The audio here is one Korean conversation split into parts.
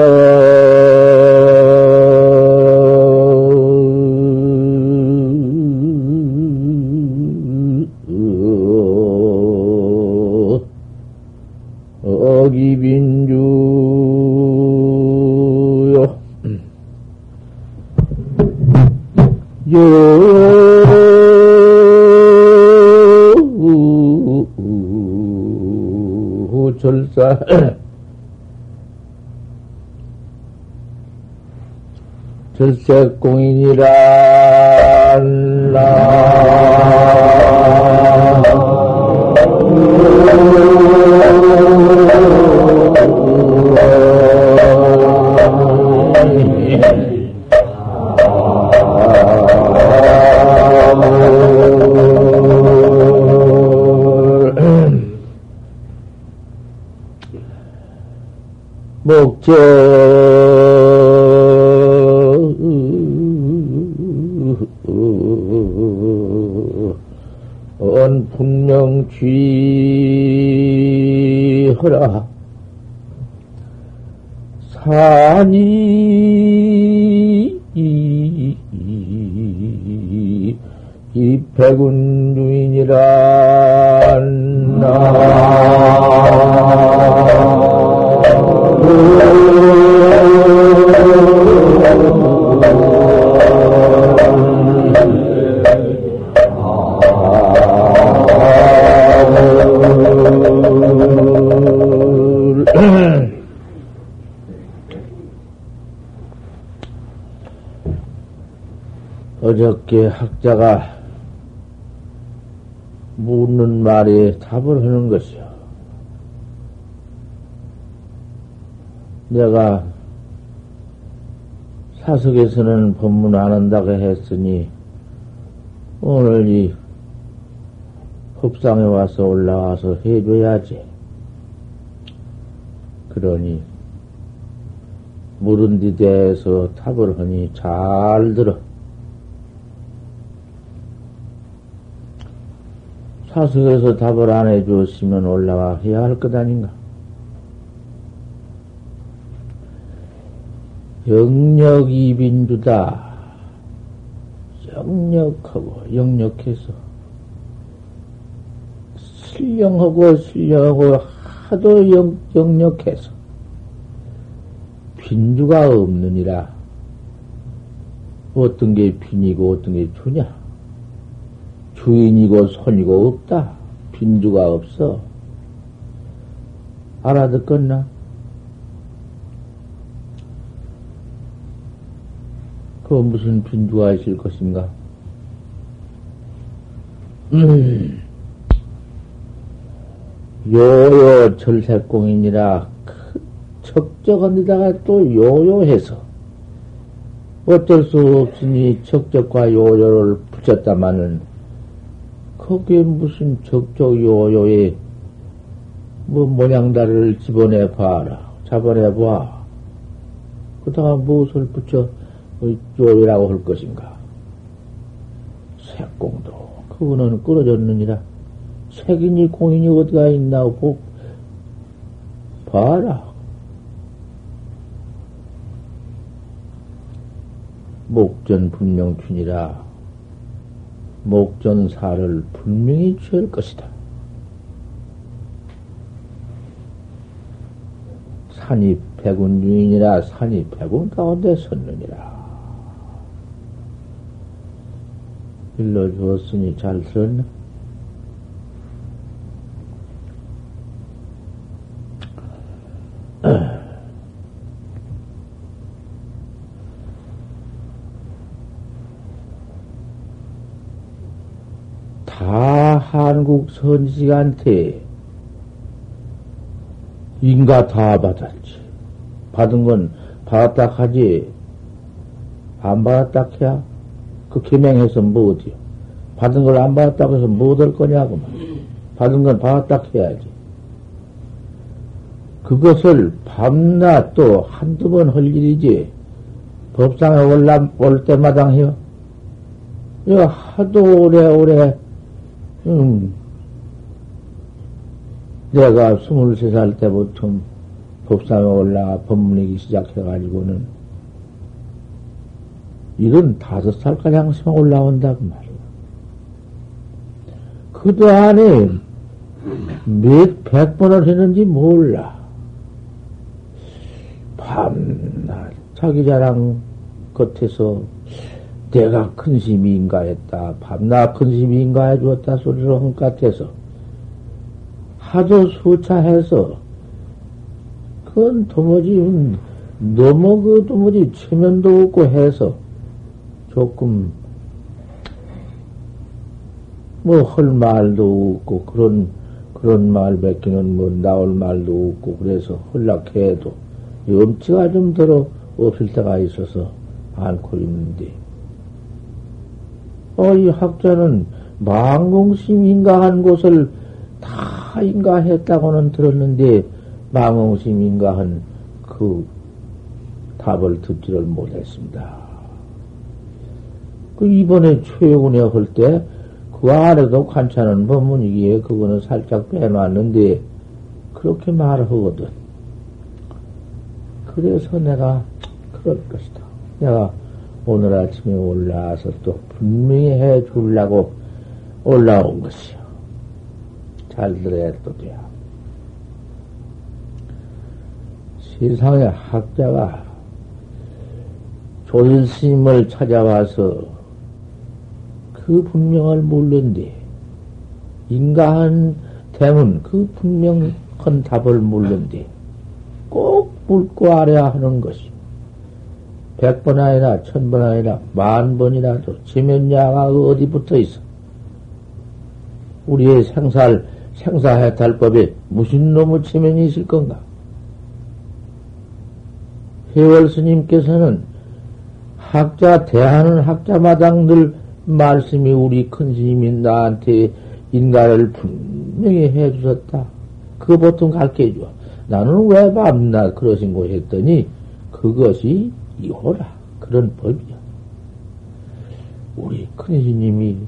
절 목 학자가 묻는 말에 답을 하는 것이요. 내가 사석에서는 법문 안 한다고 했으니 오늘 이 법상에 와서 올라와서 해줘야지. 그러니 물은 데 대해서 답을 하니 잘 들어. 사석에서 답을 안 해주었으면 올라와 해야 할 것 아닌가? 영역이빈주다. 영역하고 영역해서 실령하고 실령하고 하도 영, 영역해서 빈주가 없느니라. 어떤 게 빈이고 어떤 게 주냐? 주인이고 손이고 없다. 빈주가 없어. 알아듣겠나? 그 무슨 빈주가 있을 것인가? 음. 요요 절세공인이라 척적한 데다가 또 요요해서 어쩔 수 없으니 척적과 요요를 붙였다마는 거기에 무슨 적적 요요에 뭐 모양다리를 집어내 봐라. 잡아내 봐. 그다가 무엇을 붙여 요요라고 할 것인가? 색공도. 그거는 끊어졌느니라. 색이니 공인이 어디가 있나 고 봐라. 목전 분명춘이라 목전사를 분명히 취할 것이다. 산이 백운 주인이라 산이 백운 가운데 섰느니라. 일러주었으니 잘 들었나? 다 한국 선지한테 인가 다 받았지. 받은 건 받았다 하지. 안 받았다 해야 그 개명해서 뭐 어디요? 받은 걸 안 받았다고 해서 뭐 얻을 거냐고. 받은 건 받았다 해야지. 그것을 밤낮 또 한두 번 할 일이지. 법상에 올라, 올 때마다 해요. 이거 하도 오래오래 음, 내가 스물세 살 때부터 법상에 올라가 법문이기 시작해가지고는 이런 다섯 살까지 항상 올라온다 그 말이야. 그도 안에 몇 백 번을 했는지 몰라. 밤낮 자기 자랑 겉에서 내가 큰 심이 인가 했다. 밤낮 큰 심이 인가 해 주었다 소리로 헝같아서 하도 수차해서 그건 도무지 너무 그 도무지 체면도 없고 해서 조금 뭐 할 말도 없고 그런 그런 말 뱉기는 뭐 나올 말도 없고 그래서 헐락해도 염치가 좀 들어 없을 때가 있어서 않고 있는데 어, 이 학자는 망공심 인가한 곳을 다 인가했다고는 들었는데 망공심 인가한 그 답을 듣지를 못했습니다. 그 이번에 최근에 할 때 그 안에도 관찰은 법문이기에 그거는 살짝 빼놨는데 그렇게 말하거든. 그래서 내가 그럴 것이다. 내가 오늘 아침에 올라와서 또 분명히 해 주려고 올라온 것이요. 잘 들어야 또 돼요. 세상에 학자가 조일스님을 찾아와서 그 분명을 모른데 인가한 대문 그 분명한 답을 모른데 꼭 묻고 알아야 하는 것이 백번 아니라 천번 아니라 만 번이라도 지면야가 어디 붙어 있어? 우리의 생살 생사해탈법에 무슨 놈의 체면이 있을 건가? 해월 스님께서는 학자 대하는 학자마당 늘 말씀이 우리 큰 스님이 나한테 인가를 분명히 해 주셨다. 그거 보통 가르쳐 줘. 나는 왜 밤낮 그러신 거 했더니 그것이 이호라. 그런 법이야. 우리 큰 스님이,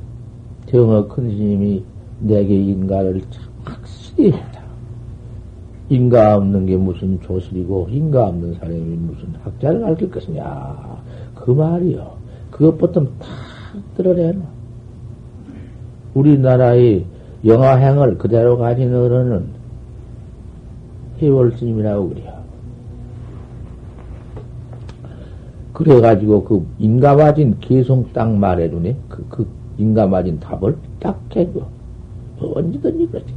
정어 큰 스님이 내게 인가를 확실히 했다. 인가 없는 게 무슨 조실이고, 인가 없는 사람이 무슨 학자를 가르칠 것이냐. 그 말이요. 그것부터 다 드러내놔. 우리나라의 영화행을 그대로 가진 어른은 해월 스님이라고 그래요. 그래가지고 그 인가맞은 계속 딱 말해주네. 그, 그 인가맞은 답을 딱 해줘. 언제든지 그렇지.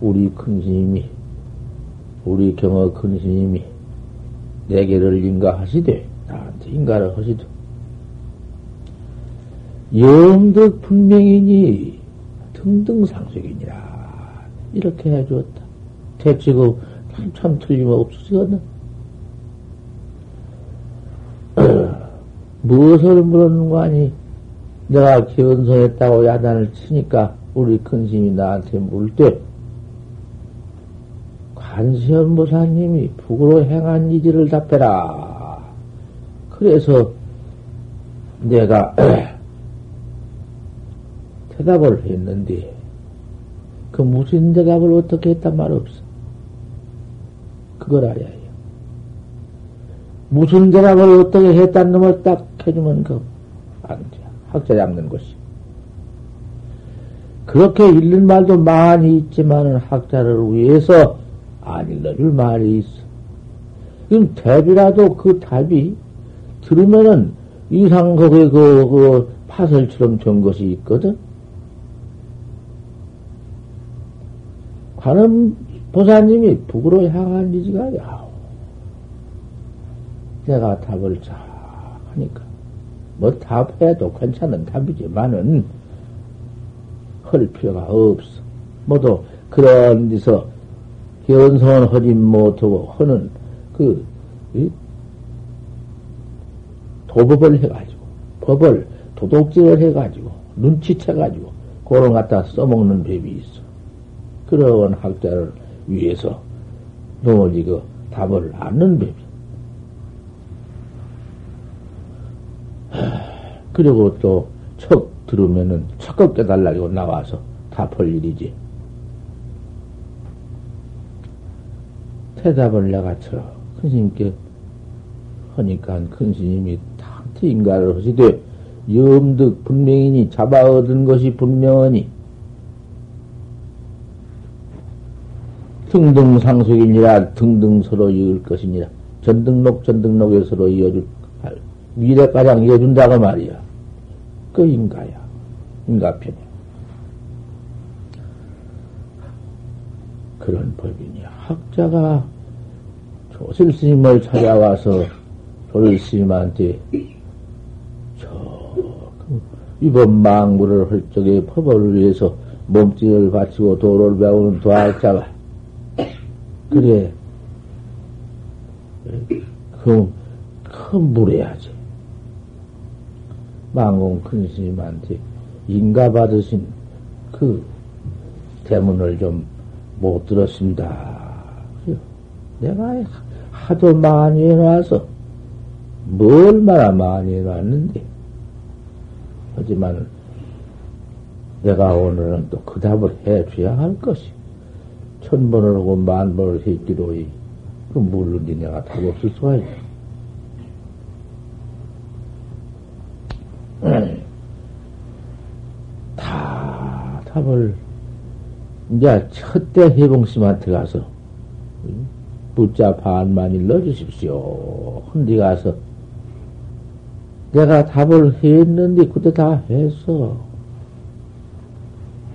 우리 큰 스님이, 우리 경어 큰 스님이 내게를 인가하시되, 나한테 인가를 하시되, 영덕 분명이니 등등상속이니라. 이렇게 해주었다. 대치고 참 틀림없으시거든. 무엇을 물었는 거 아니? 내가 견성했다고 야단을 치니까 우리 큰 스님이 나한테 물 때, 관세음보사님이 북으로 행한 이지를 답해라. 그래서 내가 대답을 했는데, 그 무슨 대답을 어떻게 했단 말 없어. 그걸 알아야 해요. 무슨 대답을 어떻게 했단 놈을 딱 해주면 그, 안 돼. 학자 잡는 것이. 그렇게 읽는 말도 많이 있지만은 학자를 위해서 안 읽어줄 말이 있어. 그럼 답이라도 그 답이 들으면은 이상 거기에 그, 그 파설처럼 된 것이 있거든? 관음 보사님이 북으로 향한 지가 야오. 내가 답을 잘 하니까. 뭐 답해도 괜찮은 답이지만은 할 필요가 없어. 모두 그런 데서 견성을 하지 못하고 하는 그 도법을 해가지고 법을 도둑질을 해가지고 눈치채가지고 그런 갖다 써먹는 법이 있어. 그런 학자를 위해서 도무지 그 답을 않는 법이. 그리고 또 척 들으면은 척겁 깨달라고 나와서 답할 일이지. 대답을 내가 저 큰스님께 하니까 큰 스님이 탐트 인가를 하시되 염득 분명이니 잡아 얻은 것이 분명하니 등등 상속이니라 등등 서로 이을 것이니라 전등록 전등록에 서로 이어줄 미래가장 이어준다고 말이야. 그 인가야. 인가편이야. 그런 법이니. 학자가 조실 스님을 찾아와서 조실 스님한테 이번 망부를 할 적에 법을 위해서 몸뚱이를 바치고 도를 배우는 도학자가 그래. 그큰 물어야지 망공 큰 스님한테 인가 받으신 그 대문을 좀 못 들었습니다. 내가 하도 많이 해놔서, 뭐 얼마나 많이 해놨는데. 하지만, 내가 오늘은 또 그 답을 해줘야 할 것이. 천 번을 하고 만 번을 했기로 이. 그 물론지 내가 답 없을 수가 있어. 다 답을, 이제 첫째 해봉심한테 가서, 붙자 반만 일러 주십시오. 헌디 가서 내가 답을 했는데 그때 다 했어.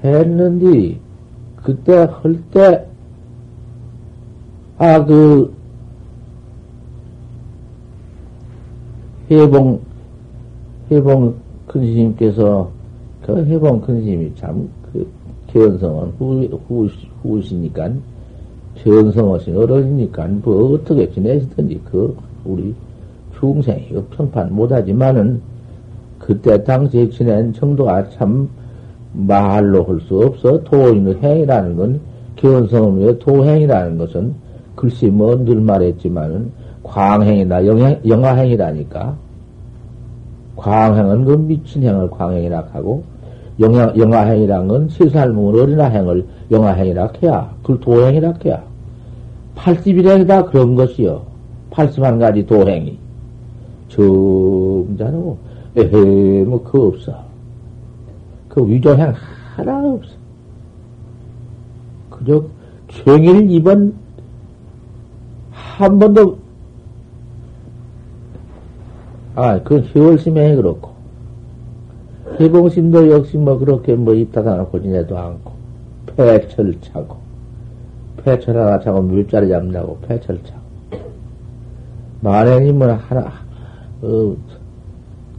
했는데 그때 할 때 아 그 해봉 해봉 큰 스님께서 그 해봉 큰 스님이 참그 개연성은 후, 후, 후시니까 전성하신 어른이니까 뭐 어떻게 지내시든지 그 우리 중생이 평판 못하지만은 그때 당시에 지낸 정도가 참 말로 할 수 없어 도인의 행이라는 건왜 도행이라는 것은 글쎄 뭐늘 말했지만은 광행이나 영행, 영화행이라니까 광행은 그 미친 행을 광행이라 하고 영화, 영화행이란 건 세살뭉을 어린아 행을 영화행이라 해야 그걸 도행이라 해야 80일에 다 그런 것이요. 80한 가지 도행이. 정자로, 에헤, 뭐, 그거 없어. 그 위조행 하나 없어. 그저, 종일 이번, 한 번도, 아, 그 효월심에 그렇고, 해봉심도 역시 뭐 그렇게 뭐 입다가 놓고 지내도 않고, 폐철 차고, 폐철 하나 차고 물자리 잡는다고 폐철 차고. 만행님은 하나, 어,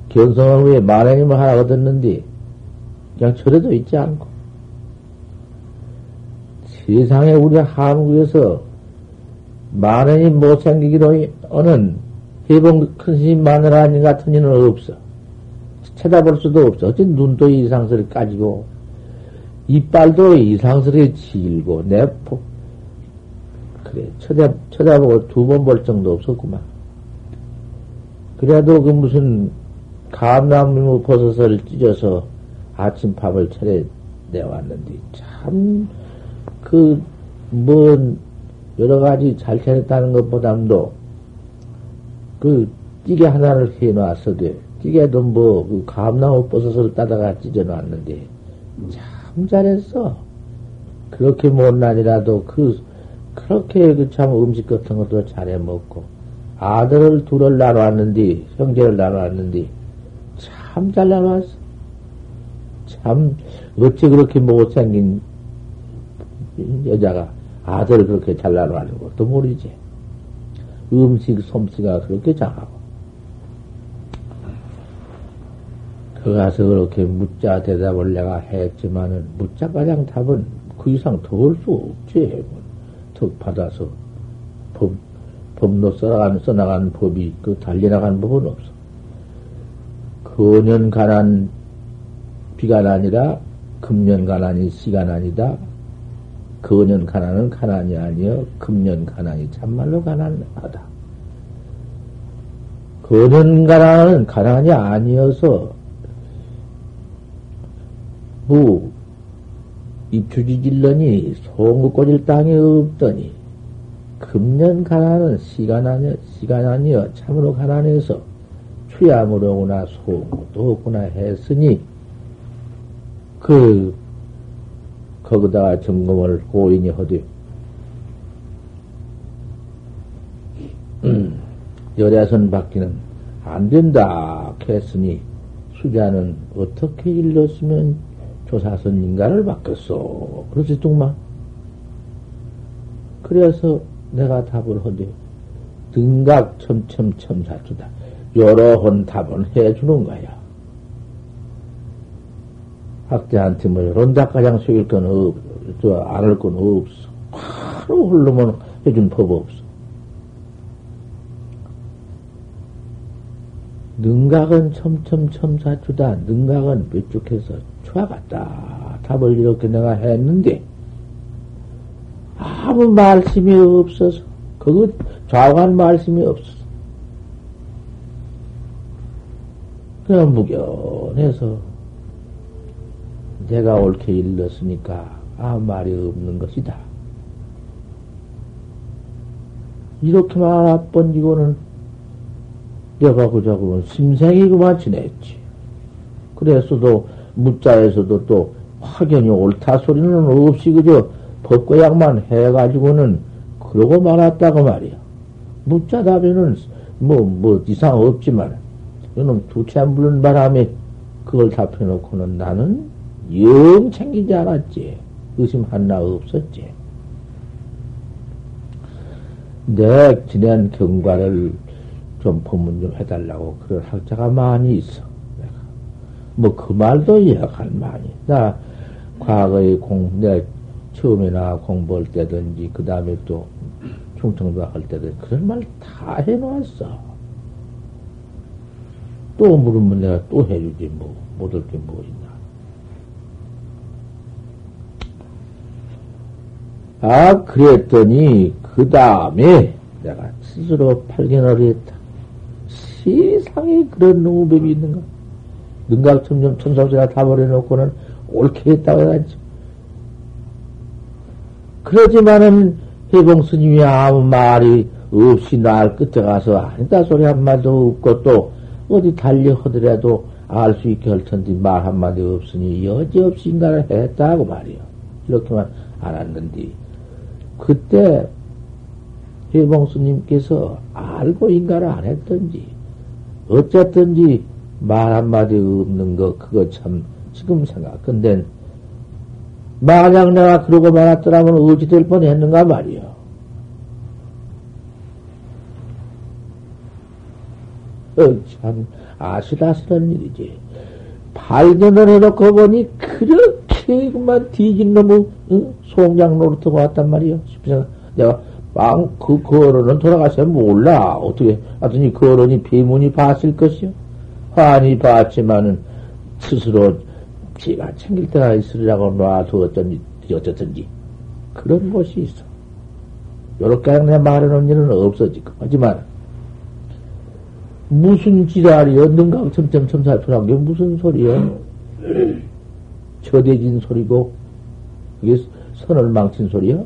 견성을 후에 만행님을 하나 얻었는데, 그냥 절에도 있지 않고. 세상에 우리 한국에서 만행이 못 생기기로 하는 해봉 큰 스님 마누라 아닌 같은 이는 없어. 쳐다볼 수도 없어. 어째 눈도 이상스럽게 까지고, 이빨도 이상스럽게 질고, 내 폭, 그래. 쳐다, 쳐다보고 두 번 볼 정도 없었구만. 그래도 그 무슨 감나무 버섯을 찢어서 아침밥을 차려 내왔는데, 참, 그, 뭔, 여러 가지 잘 차렸다는 것보다도, 그, 찌개 하나를 해놨어도, 찌개도 뭐, 그 감나무 버섯을 따다가 찢어놨는데, 참 잘했어. 그렇게 못난이라도 그, 그렇게 그 참 음식 같은 것도 잘해 먹고, 아들을 둘을 나눠왔는데, 형제를 나눠왔는데, 참 잘 나눠왔어. 참, 어찌 그렇게 못생긴 여자가 아들을 그렇게 잘 나눠하는 것도 모르지. 음식 솜씨가 그렇게 장하고. 그 가서 그렇게 묻자 대답을 내가 했지만은, 묻자 가장 답은 그 이상 더 할 수 없지. 턱 받아서 법, 법로 써나간, 써나간 법이 그 달려나간 법은 없어. 거년 가난 비가 아니라 금년 가난이 시간 아니다. 거년 가난은 가난이 아니여 금년 가난이 참말로 가난하다. 거년 가난은 가난이 아니어서 뭐, 입추지질러니 송구 꽂을 땅이 없더니 금년 가난은 시간 아니여, 시간 아니여, 참으로 가난해서 오나 소도 없구나 했으니, 그, 거기다가 점검을 고인이 하되, 음, 열애선 받기는 안 된다 했으니, 수자는 어떻게 일렀으면 조사선 인간을 바뀌었어. 그렇지, 뚱마? 그래서 내가 답을 하되, 등각 첨첨첨 사주다. 여러 번 답은 해주는 거야. 학자한테 뭐, 답가장 속일 건 없, 저, 안할 건 없어. 바로 흘러면 해준 법 없어. 능각은 첨첨첨사주다. 능각은 몇쪽해서 추하갔다. 답을 이렇게 내가 했는데, 아무 말씀이 없어서, 그거 좌우한 말씀이 없어서. 그냥 무견해서, 내가 옳게 일렀으니까 아무 말이 없는 것이다. 이렇게만 앞번지고는 내가 그자고 심생이 그만 지냈지. 그래서도 무자에서도 또 확연히 옳다 소리는 없이 그저 법고약만 해가지고는 그러고 말았다고 말이야. 무자 답에는 뭐, 뭐 이상 없지만, 이놈 두채 안 부른 바람에 그걸 답해놓고는 나는 영 챙기지 않았지. 의심 하나 없었지. 내 지낸 경과를 좀 법문 좀 해달라고 그런 학자가 많이 있어. 뭐그 말도 이해할 많이. 나 과거에 공, 내 처음에나 공부할 때든지 그 다음에 또 충청도 할 때든지 그런 말 다 해놓았어. 또 물으면 내가 또 해주지 뭐 못할 게뭐있나. 아 그랬더니 그 다음에 내가 스스로 발견을 했다. 세상에 그런 놈법이 있는가? 능각 점점 천사지나 다 버려놓고는 옳게 했다고 해야지. 그러지만은 해봉 스님이 아무 말이 없이 날 끝에 가서 아니다 소리 한마디도 없고 또 어디 달려하더라도 알 수 있게 할 텐데 말 한마디 없으니 여지없이 인간을 했다고 말이요. 이렇게만 알았는데 그때 해봉 스님께서 알고 인가를 안 했던지 어쨌든지 말 한마디 없는 거, 그거 참, 지금 생각. 근데, 만약 내가 그러고 말았더라면 어찌 될 뻔 했는가 말이요. 어, 참, 아슬아슬한 일이지. 발견을 해놓고 보니, 그렇게 그만 뒤진 놈의, 응? 송장 노릇하고 왔단 말이요. 내가 빵, 그, 그 어른은 돌아가서 몰라. 어떻게, 하더니 그 어른이 비문이 봤을 것이요. 환히 봤지만은, 스스로 지가 챙길 때가 있으리라고 놔두었던지, 어쨌든지. 그런 곳이 있어. 요렇게 내 말해놓은 일은 없어지고. 하지만, 무슨 지랄이여? 능강 첨첨첨 살펴난 게 무슨 소리여? 저대진 소리고, 이게 선을 망친 소리여?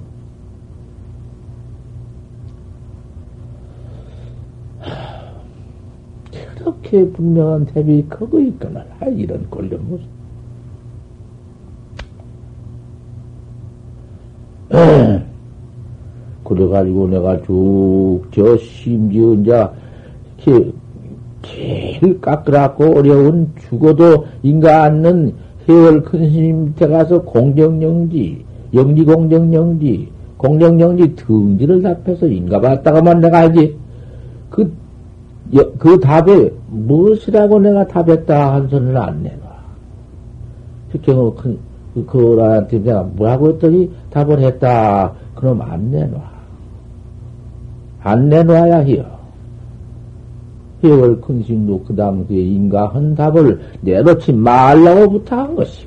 그렇게 분명한 대비 크고 있거나 아, 이런 꼴려 무슨 그래가지고 내가 쭉 저 심지어 이제 제일 깎으라고 어려운 죽어도 인가 않는 해월 큰 스님 밑에 가서 공정영지 영지 공정영지 공정영지 등지를 답해서 인가 봤다가만 내가 알지 그그 답에 무엇이라고 내가 답했다 한 소리는 안 내놔. 특경은 그, 그, 그라한테 내가 뭐라고 했더니 답을 했다. 그럼 안 내놔. 안 내놔야 해요. 해월 큰신도 그 당시에 인가한 답을 내놓지 말라고 부탁한 것이.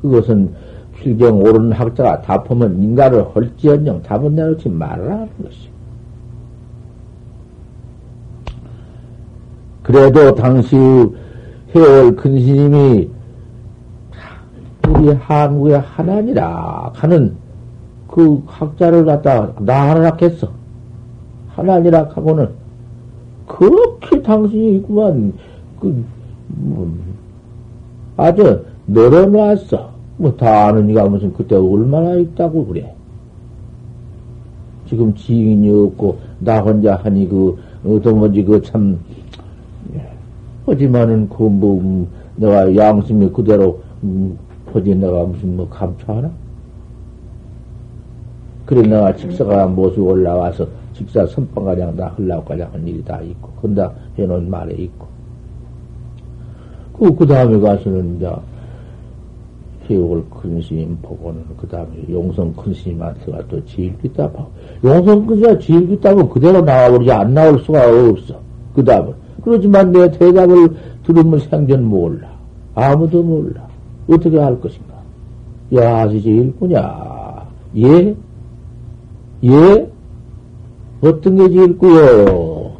그것은 필경 옳은 학자가 답하면 인가를 헐지언정 답은 내놓지 말라는 것이. 그래도 당시 해월 근스님이 우리 한국의 하나니라 하는 그 학자를 갖다 나 하나라 했어. 하나니라 하고는 그렇게 당신이 있구만. 그, 뭐, 아주 늘어놨어. 뭐 다 아는 이가 무슨 그때 얼마나 있다고 그래. 지금 지인이 없고 나 혼자 하니 그 어떤건지 그 참 하지만은 그뭐 음, 내가 양심이 그대로 음, 퍼지 내가 무슨 뭐 감춰하나? 그래 내가 직사가 모습 올라와서 직사 선방가량 다 흘라고가량 한 일이 다 있고 근다 해놓은 말에 있고 그, 그 다음에 가서는 이제 해옥을 큰 스님 보고는 그 다음에 용성 큰 스님한테가 또 봐. 용성 큰 스님이 지일기다면 그대로 나와버리지 안 나올 수가 없어. 그 다음은. 그렇지만 내 대답을 들으면 생전 몰라. 아무도 몰라. 어떻게 할 것인가? 야, 이제 일꾼이야. 예? 예? 어떤 게 일꾼요?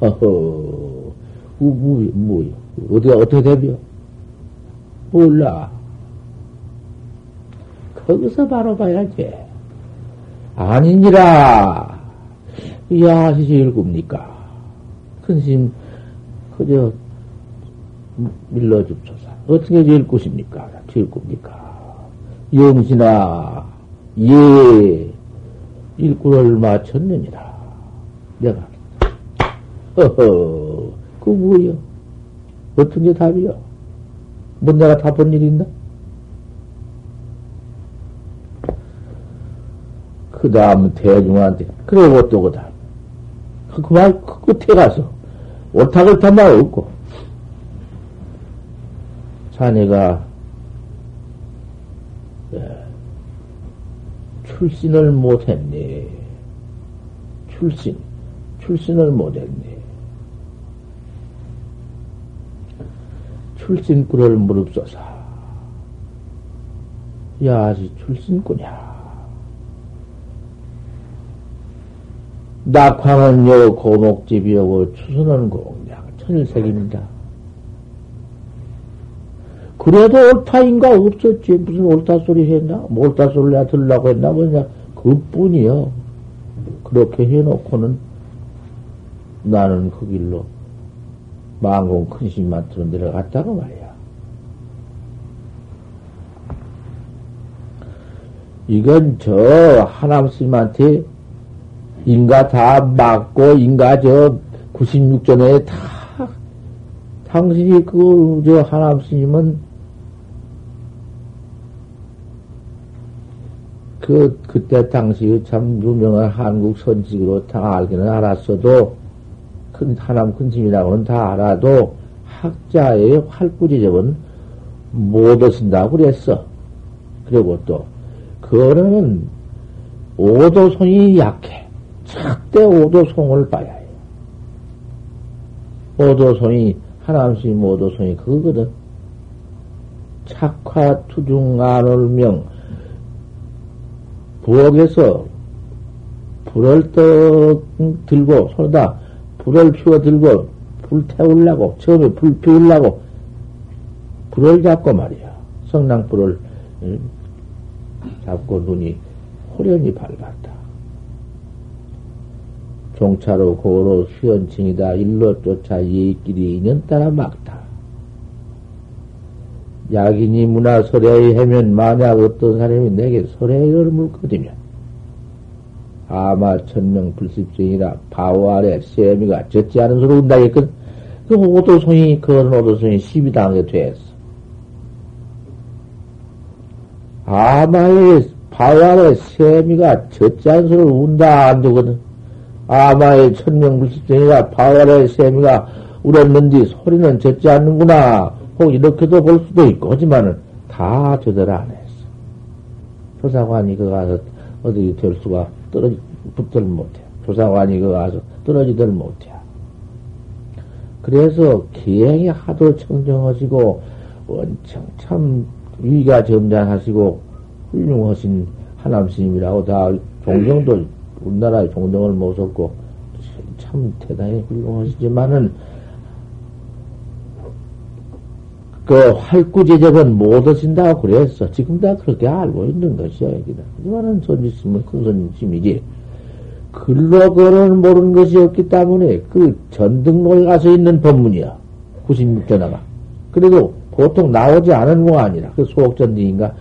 어허, 뭐, 뭐, 뭐, 어디가, 어떻게 되며? 몰라. 거기서 바로 봐야지. 아니니라. 야, 이제 일굽니까? 큰심, 그저, 밀러줍소서. 어떻게 제일 것입니까? 제일 겁니까? 영신아, 예, 일꾼을 마쳤느니라. 내가, 허허, 그 뭐여? 어떤 게 답이여? 뭐 내가 답한 일 있나? 그 다음 대중한테, 그러고 또그 다음. 그말 그 끝에 가서, 오탁을 탄말 없고, 자네가 출신을 못했네. 출신, 출신을 못했네. 출신꾼을 무릅써서. 야, 아직 출신꾼이야. 낙황은 요 고목집이오고 추수는 공량 천일색입니다. 그래도 옳다인가 없었지. 무슨 옳다 소리 했나? 뭐 옳다 소리 내가 들으려고 했나? 뭐냐. 그뿐이요. 그렇게 해놓고는 나는 그 길로 망공 큰 신만 들어 내려갔다고 말이야. 이건 저 하남스님한테 인가 다 맞고 인가 저 96전에 다 당신이 그 저 하남스님은 그, 그때 당시 참 유명한 한국 선직으로 다 알기는 알았어도, 큰, 하남 큰심이라고는 다 알아도, 학자의 활구지접은 못 얻은다고 그랬어. 그리고 또, 그거는 오도송이 약해. 절대 오도송을 봐야 해. 오도송이, 하남스님 오도송이 그거거든. 착화 투중 안울명, 부엌에서 불을 떡 들고 손에다 불을 피워 들고 불 태우려고 처음에 불 피우려고 불을 잡고 말이야 성낭불을 잡고 눈이 호련히 밝았다. 종차로 고로 수연층이다 일로 쫓아 예길이 인연 따라 막다. 약인이 문화 소래에 하면 만약 어떤 사람이 내게 소래를 물거든요. 아마 천명 불습증이라 바오 아래 세미가 젖지 않은 소리 운다겠건 그 오도송이 그런 오도송이 시비 당하게 됐어. 아마의 바오 아래 세미가 젖지 않은 소리를 운다 안 되거든. 아마의 천명 불습증이라 바오 아래 세미가 울었는지 소리는 젖지 않는구나. 혹 이렇게도 볼 수도 있고, 하지만은 다 제대로 안 했어. 조사관이 그 가서 어디 될 수가 떨어지, 붙들 못해. 조사관이 그 가서 떨어지들 못해. 그래서 기행이 하도 청정하시고, 원청 참 위가 점잖하시고, 훌륭하신 하남스님이라고 다 종정도 우리나라에 종정을 모셨고, 참 대단히 훌륭하시지만은, 그 활구제적은 못 얻으신다고 그랬어. 지금 다 그렇게 알고 있는 것이야, 여기다. 하지만은 손 있으면 큰 손님이지. 글로 그는 모르는 것이 없기 때문에 그 전등록에 가서 있는 법문이야. 96전화가. 그래도 보통 나오지 않은 거 아니라 그 소옥전등인가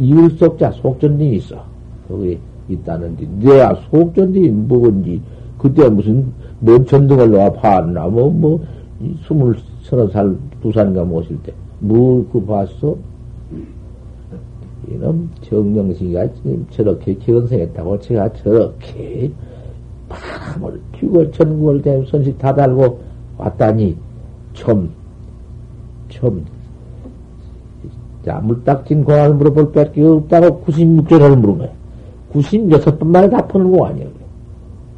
이율속자 소옥전등이 있어. 거기 있다는데 내야 소옥전등이 뭐건지 그때 무슨 뭔 전등을 놓아 봤나 뭐뭐 스물 서너 살두 살인가 모실 때 뭐그 봤어? 이놈 정명식이가 저렇게 견성했다고 제가 저렇게 밤을 피고 전국을 대 선식 다 달고 왔다니 좀, 좀, 자, 물딱진 공안을 물어볼 밖에 없다고 96절을 물은 거야. 96번 말을 다 푸는 거 아니야.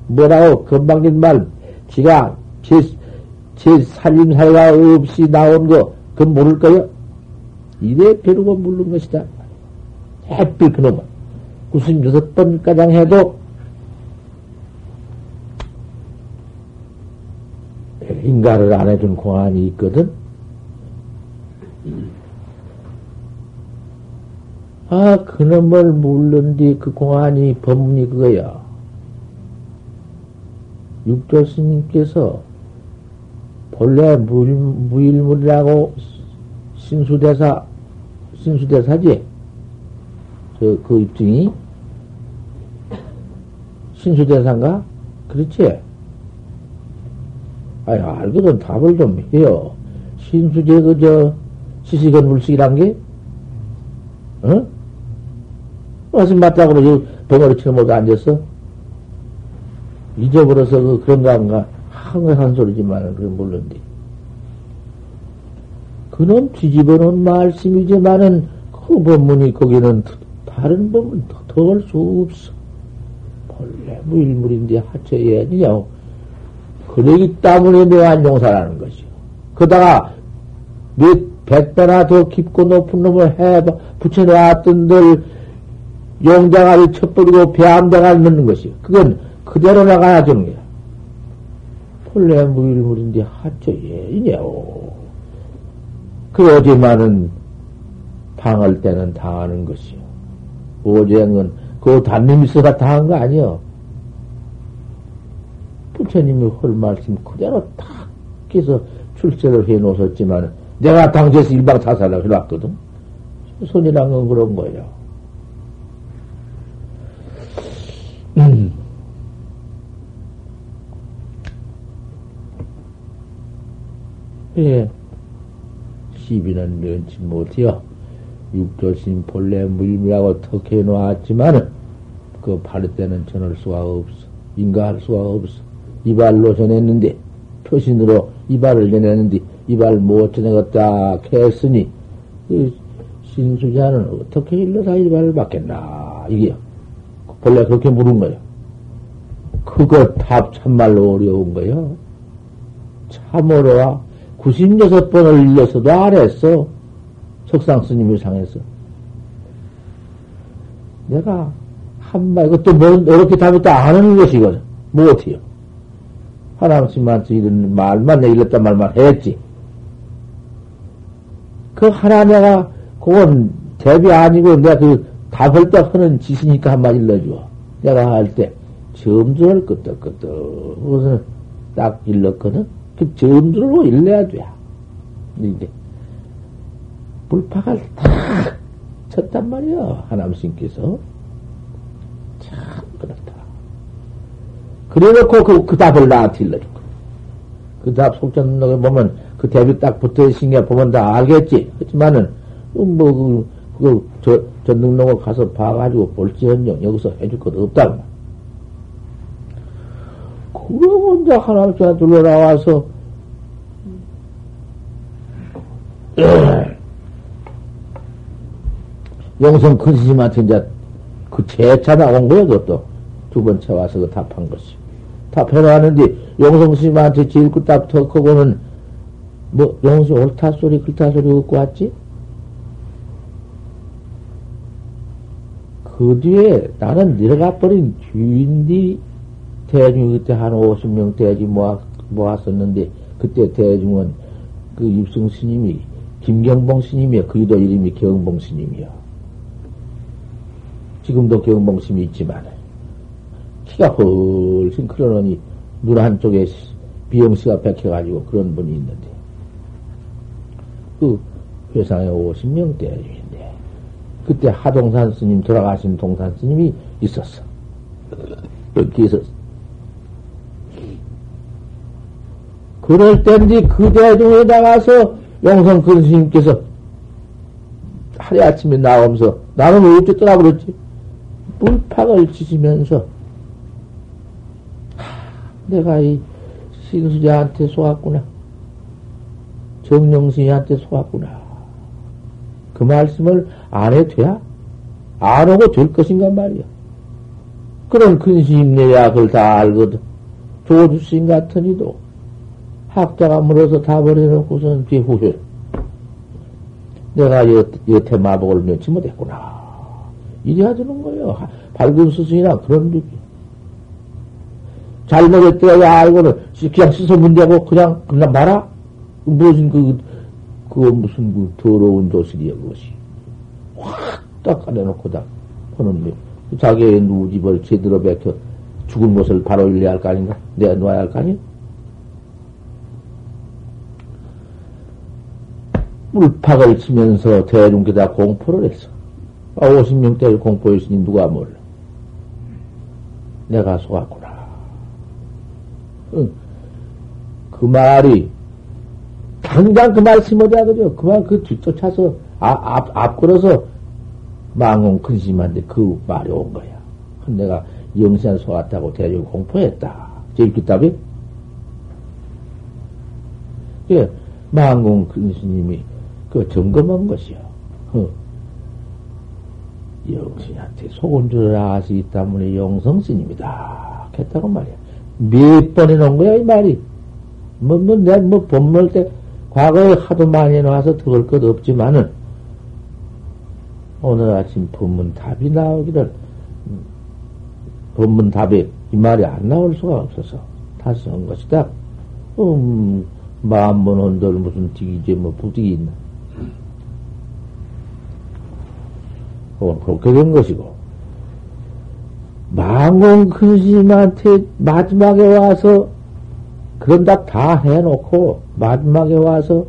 뭐라고, 건방진 말, 지가 제, 제 살림살가 없이 나온 거, 그건 모를 거요? 이래 벼르고 물는 것이다. 햇빛 그놈은. 96번 가장 해도 인가를 안 해준 공안이 있거든. 아, 그놈을 물른 뒤 그 공안이 법문이 그거야. 육조 스님께서 본래 무, 무일물이라고 신수대사, 신수대사지? 저, 그 입증이? 신수대사인가? 그렇지? 아니, 알거든. 답을 좀 해요. 신수제, 그, 저, 시식은 물식이란 게? 어? 무슨 맞다고 그러지? 벙어리처럼 모두 앉았어? 잊어버려서 그, 그런가, 한가? 한한 소리지만, 그건 몰랐는데. 그놈 뒤집어 놓은 말씀이지만은, 그 법문이 거기는 다른 법문 더할수 없어. 본래 무일물인데 하처에 아니냐고. 그러기 때문에 묘한용사라는 것이요. 그다가 몇 백 배나 더 깊고 높은 놈을 해 붙여놓았던들 용장아리 쳐버리고 배암대가 넣는 것이요. 그건 그대로 나가야 되는 거야. 본래 무일물인데 하초 예이냐오. 그 어제만은 당할 때는 당하는 것이요. 어제는 그 단님이 있어가 당한 거 아니요. 부처님이 헐 말씀 그대로 탁 해서 출세를 해 놓으셨지만, 내가 당시에서 일방타살을 해놨거든. 손이란 건 그런 거예요. 음. 예. 시비는 면치 못해요. 육조신 본래 무임이라고 턱 해 놓았지만은, 그 바를 때는 전할 수가 없어. 인가할 수가 없어. 이발로 전했는데, 표신으로 이발을 전했는데, 이발 못 전해갔다 했으니, 그 신수자는 어떻게 일러서 이발을 받겠나, 이게. 본래 그렇게 물은 거예요. 그거 답 참말로 어려운 거예요. 참으로 96번을 일러서도 안 했어. 석상 스님이 상해서. 내가 한마 이것도 뭐, 어렵게 답했다 안 하는 것이거든. 못해요. 하나님한테 이런 말만, 내 일렀단 말만 했지. 그 하나 내가, 그건 대비 아니고 내가 그 답을 딱 하는 짓이니까 한마디 일러줘. 내가 할 때, 점수를 끄떡끄떡, 그것은 딱 일렀거든. 그 점수로 일러야 돼. 이제, 불파가 탁 쳤단 말이야. 하나님께서. 참, 그렇다. 그래 놓고 그, 그 답을 나한테 일러준 거. 그답 속전록에 보면 그 대비 딱 붙어 있는 게 보면 다 알겠지. 그렇지만은, 뭐, 그, 그, 저, 전등록을 가서 봐가지고 볼지언정 여기서 해줄 것 없다고. 그러면 이제 하나님께 들러 나와서, 영성 큰 스님한테 이제 그 재차 나온 거야, 그것도. 두 번째 와서 그 답한 것이. 답해놨는데, 영성 스님한테 제일 끝답 턱하고는, 뭐, 영성 옳다 소리, 글타 소리 듣고 왔지? 그 뒤에 나는 내려가 버린 뒤인디 대중이 그때 한 50명 대지 모아, 모았었는데, 그때 대중은 그 입승 스님이 김경봉 스님이야. 그기도 이름이 경봉 스님이야. 지금도 경봉 스님이 있지만, 키가 훨씬 크러니 눈 한쪽에 비영씨가 백혀가지고 그런 분이 있는데, 그 회상에 50명대인데, 그때 하동산 스님, 돌아가신 동산 스님이 있었어. 이렇게 있었어. 그럴 때인데 그 대중에 나가서 용성 근 스님께서 하루 아침에 나오면서 나는 왜 어쨌더라 그랬지? 물팍을 치시면서 내가 이 신수자한테 속았구나. 정령신이한테 속았구나. 그 말씀을 안 해도 돼야? 안 하고 될 것인가 말이야. 그런 큰 스님 내야 그걸 다 알거든. 조주 스님 같으니도 학자가 물어서 다 버려놓고선 뒤에 후회. 내가 여, 여태 마복을 면치 못했구나. 이래야 되는 거예요. 밝은 스승이나 그런 느낌. 잘못했더라 알고는 그냥 씻어 문대고 그냥 그냥 말아? 무슨 그, 그 무슨 그 더러운 도시리야 그것이. 확 닦아내놓고 다 보는 자기의 누집을 제대로 베켜 죽은 것을 바로 일려야 할 거 아닌가? 내가 놓아야 할 거 아니야? 물팍을 치면서 대중께다 공포를 했어. 아, 50명대를 공포했으니 누가 몰라. 내가 속았구나. 응. 그 말이, 당장 그 말씀 어디야, 그죠? 그만 그 뒤쫓아서, 앞, 앞, 앞걸어서 망공 근심한데 그 말이 온 거야. 내가 영시한 속았다고 대중 공포했다. 제일 기답이? 예, 망공 근스님이 그 점검한 것이요. 어. 영신한테 속은 줄 아시기 때문에 영성신입니다. 했다고 말이야. 몇 번 해놓은 거야, 이 말이. 뭐, 뭐, 내가 뭐, 법물 때, 과거에 하도 많이 해놔서 들을 것 없지만은, 오늘 아침 법문 답이 나오기를, 법문 답에 이 말이 안 나올 수가 없어서 다시 한 것이다. 음, 마음번 온들 무슨 득이지, 뭐, 부득이 있나. 그건 그렇게 된 것이고, 망공 큰스님한테 마지막에 와서 그런 답 다 해놓고 마지막에 와서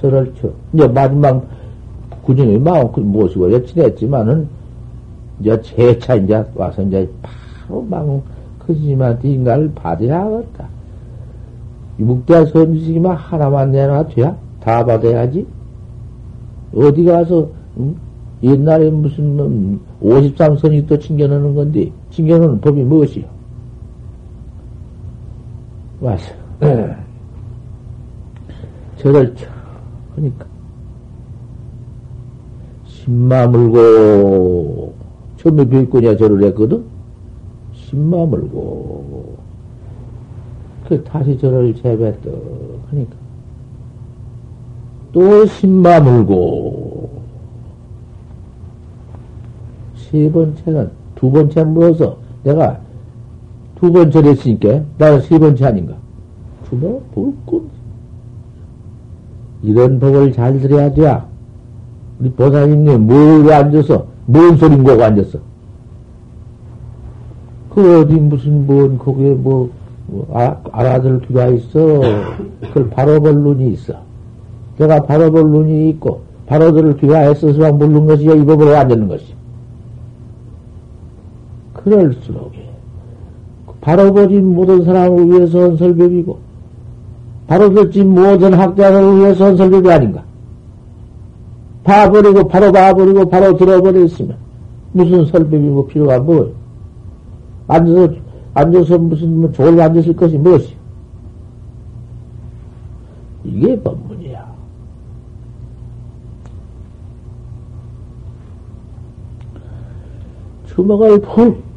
저를 쳐. 이제 마지막 구정이 마음 모시고 여친했지만은 이제 재차 이제 와서 이제 바로 망공 큰스님한테 인가를 받아야겠다. 묵대 선지기만 하나만 내놔 돼야 다 받아야지. 어디 가서 응? 옛날에 무슨 53선이 또 챙겨놓는 건데, 챙겨놓는 법이 무엇이요? 와서, 네. 저를 쳐. 그러니까. 신마 물고, 처음에 별거냐 저를 했거든? 신마 물고, 그 다시 저를 재배떡 하니까. 또 신마 물고, 세 번째는 두 번째 물어서 내가 두 번째를 했으니까 나는 세 번째 아닌가? 주로 볼꿈. 이런 법을 잘 들어야 돼. 우리 보사님네 뭐에 앉아서 뭔 소린 거고 앉았어? 그 어디 무슨 뭔 거기에 뭐, 뭐 아, 알아들 기가 있어. 그걸 바로 볼 눈이 있어. 내가 바로 볼 눈이 있고 바로 들을 기가 있어서 모르는 것이야 이 법으로 앉는 것이. 그럴수록 바로 버진 모든 사람을 위해서 한 설법이고 바로 버진 모든 학자를 위해서 한 설법이 아닌가? 봐버리고 바로 봐버리고 바로 들어버렸으면 무슨 설법이 뭐 필요가 뭐 앉아서 앉아서 무슨 뭐 졸고 앉았을 것이 무엇이? 이게 법문이야. 주먹을 푹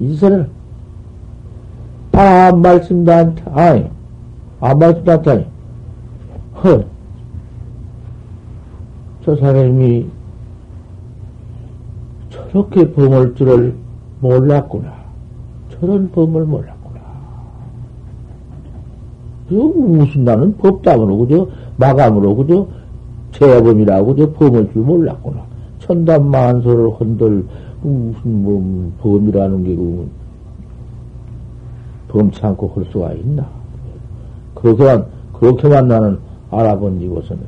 인선을 다 말씀도 안, 아니, 안 말씀도 안 타니. 허. 저 사람이 저렇게 범을 줄을 몰랐구나. 저런 범을 몰랐구나. 그 무슨 나는 법담으로 그저 마감으로 그저 재범이라고 그저 범을 줄 몰랐구나. 천담만소를 흔들 무슨 뭐 범이라는 게 그, 범치 않고 할 수가 있나? 그렇게만 그렇게만 나는 알아본 이곳은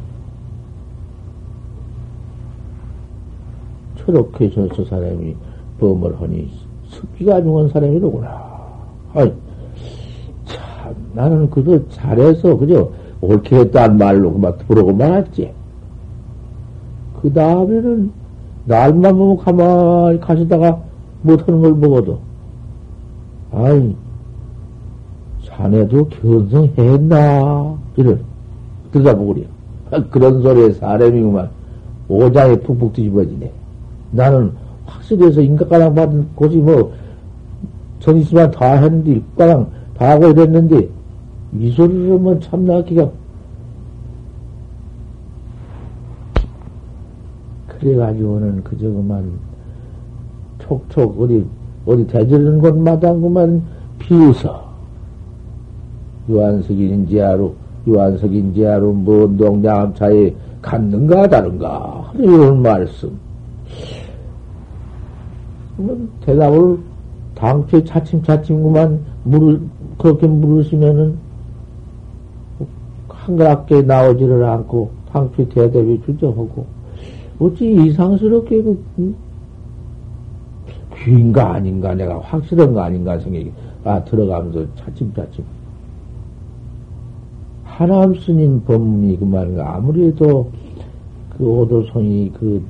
저렇게 저, 저 사람이 범을 하니 습기가 중한 사람이로구나. 아이, 참, 나는 그저 잘해서 그저 옳게 했다는 말로 그만 부르고 말았지. 그 다음에는 날만 보면 가만히 가시다가 못하는 걸 먹어도, 아이, 자네도 견성했나? 이런, 들여다보구려. 그런 소리에 사람이구만. 오장에 푹푹 뒤집어지네. 나는 확실해서 인가가랑 받은 곳이 뭐, 전이수만 다 했는데, 일가랑 다 하고 이랬는데, 이 소리를 하면 참나 기가. 그래가지고는 그저 그만, 촉촉, 어디, 어디 대지르는 곳마다 그만 비웃어. 유한석인지하로, 유한석인지하로, 뭐, 농장차에 갔는가, 다른가. 이런 말씀. 대답을 당초에 차츰차츰 그만 물을, 그렇게 물으시면은 한가롭게 나오지를 않고 당초에 대답이 주저하고 어찌 이상스럽게 그, 음? 귀인가 아닌가 내가 확실한 거 아닌가 생각이 아 들어가면서 차츰차츰 하남 스님 법문이 그 말인가 아무래도 그 오도손이 그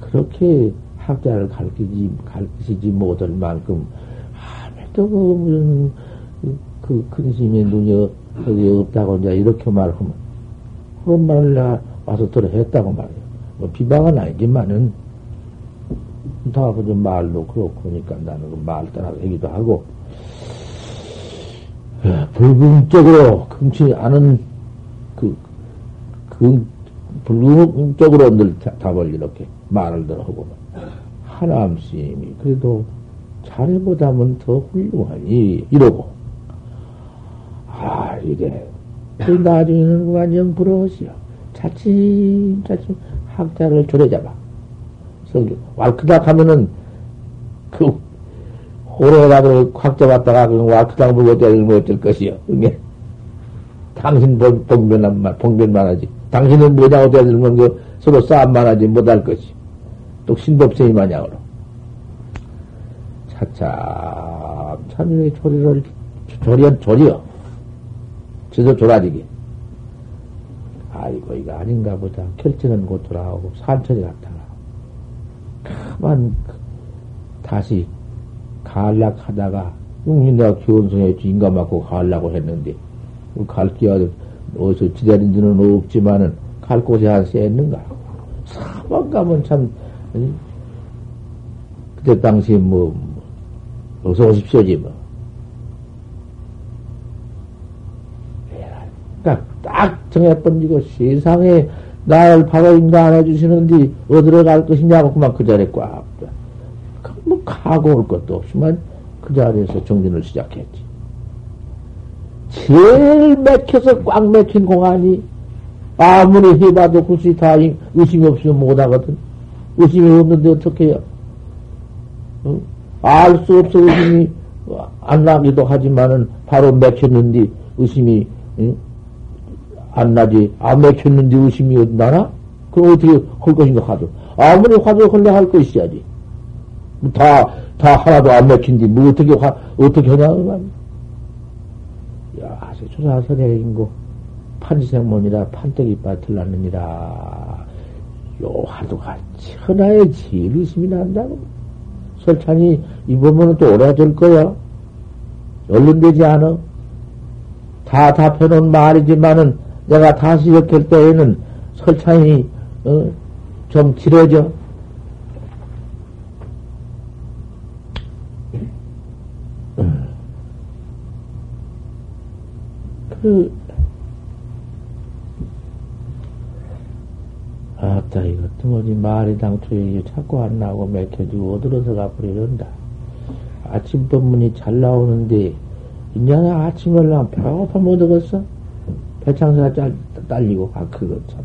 그렇게 학자를 가르치지, 가르치지 못할 만큼, 아무래도 그, 무슨, 그, 근심의 눈이 없다고 이제 이렇게 말하면, 그런 말을 내가 와서 들어 했다고 말이야. 뭐 비방은 아니지만은, 다 그저 말도 그렇고, 그러니까 나는 그 말 따라 하기도 하고, 불금적으로 금치 않은 그, 그, 불금적으로 늘 답을 이렇게 말을 들어하고, 하남 스님이 그래도 자네보다는 더 훌륭하니 이러고. 아그 나중에는 완전 부러워시오. 차츰차츰 학자를 조려잡아 성경 왈크닥 하면은 그 호로라도 학자 왔다가 그 왈크닥 물고 때리면 어쩔 것이요 그게 당신 본, 봉변만 봉변만 하지 당신은 뭐냐고 때리면 그 서로 싸움만 하지 못할 것이 또 신법생이 마냥으로. 차참, 참이의 조리를, 조리한 조리여. 저도 조라지게. 아이고, 이거 아닌가 보다. 결정은 곧 돌아오고, 산천이 갔다가. 가만, 다시, 가락하다가, 용신 내가 기원성에 인가 맞고 가려고 했는데, 갈 기가 어디서 기다린 데는 없지만은, 갈 곳에 한세 했는가. 사방 가면 참, 그때 당시에 뭐, 어서 오십시오지, 뭐. 그러니까 딱 정해번지고 세상에 나를 바로 인가 안 해주시는데 어디로 갈 것이냐고 그만 그 자리에 꽉. 뭐 가고 올 것도 없지만 그 자리에서 정진을 시작했지. 제일 맥혀서 꽉 맥힌 공안이 아무리 해봐도 굳이 다 의심이 없으면 못하거든. 의심이 없는데 어떻게 해요? 어? 알수 없어 의심이 안 나기도 하지만은 바로 맥혔는데 의심이 응? 안 나지 안 맥혔는데 의심이 나나? 그럼 어떻게 할 것인가 하죠? 아무리 화도 헐래 할 것이야지. 다, 다 하나도 안 맥힌디, 뭐 어떻게 화, 어떻게 하냐, 그 말. 야, 아세 조사선행인고, 판지생문이라 판때기 밭을 났느니라. 요 화두가 천하의 제일 의심이 난다고. 설찬이 이보면은 또 오래될 거야. 얼른 되지 않아. 다 답해놓은 말이지만은 내가 다시 엮일 때에는 설찬이 어, 좀 길어져. 그 아따, 이것도 뭐지, 말이 당초에 자꾸 안 나오고 맥혀지고 어디로서 가버리는다. 아침 법문이 잘 나오는데, 이제는 아침에 올라 배가 고파 못 먹었어? 배창사가 짤, 딸리고, 아, 그거 참.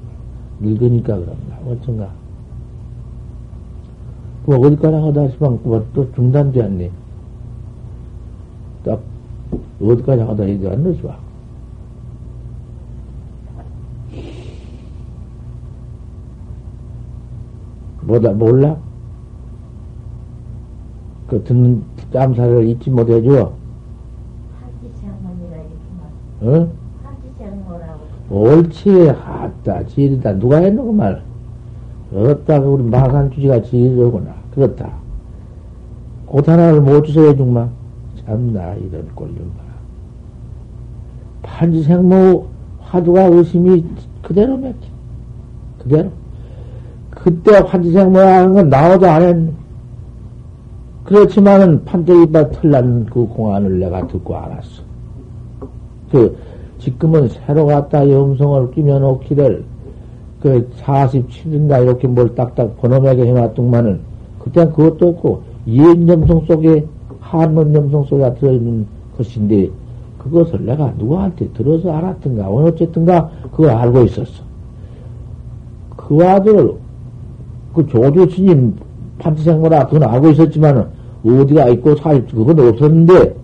늙으니까 그런가, 어쩐가. 뭐, 어디까지 하다 싶으면, 뭐, 또 중단되었네. 딱, 어디까지 하다 안 넣어줘. 뭐다, 몰라? 그 듣는 짬사를 잊지 못해줘. 응? 옳지, 아따, 지리다. 누가 그 말. 어따, 우리 마산 주지가 지리로구나. 그렇다. 옷 하나를 못 주세요, 정말. 참나, 이런 꼴 좀 봐라. 판지생모 화두가 의심이 그대로 맺혀. 그대로. 그때 판지생모 하는 건 나오도 안 했네. 그렇지만은 판때기바 털난 그 공안을 내가 듣고 알았어. 그, 지금은 새로 갖다 염성을 끼며 놓기를 그 47인가 이렇게 뭘 딱딱 번호매게 해놨더만은 그땐 그것도 없고 옛 염성 속에 한문 염성 속에 들어있는 것인데 그것을 내가 누구한테 들어서 알았든가 어쨌든가 그걸 알고 있었어. 그 아들 그 조조 스님 판치생모라 그건 알고 있었지만은 어디가 있고 살 그건 없었는데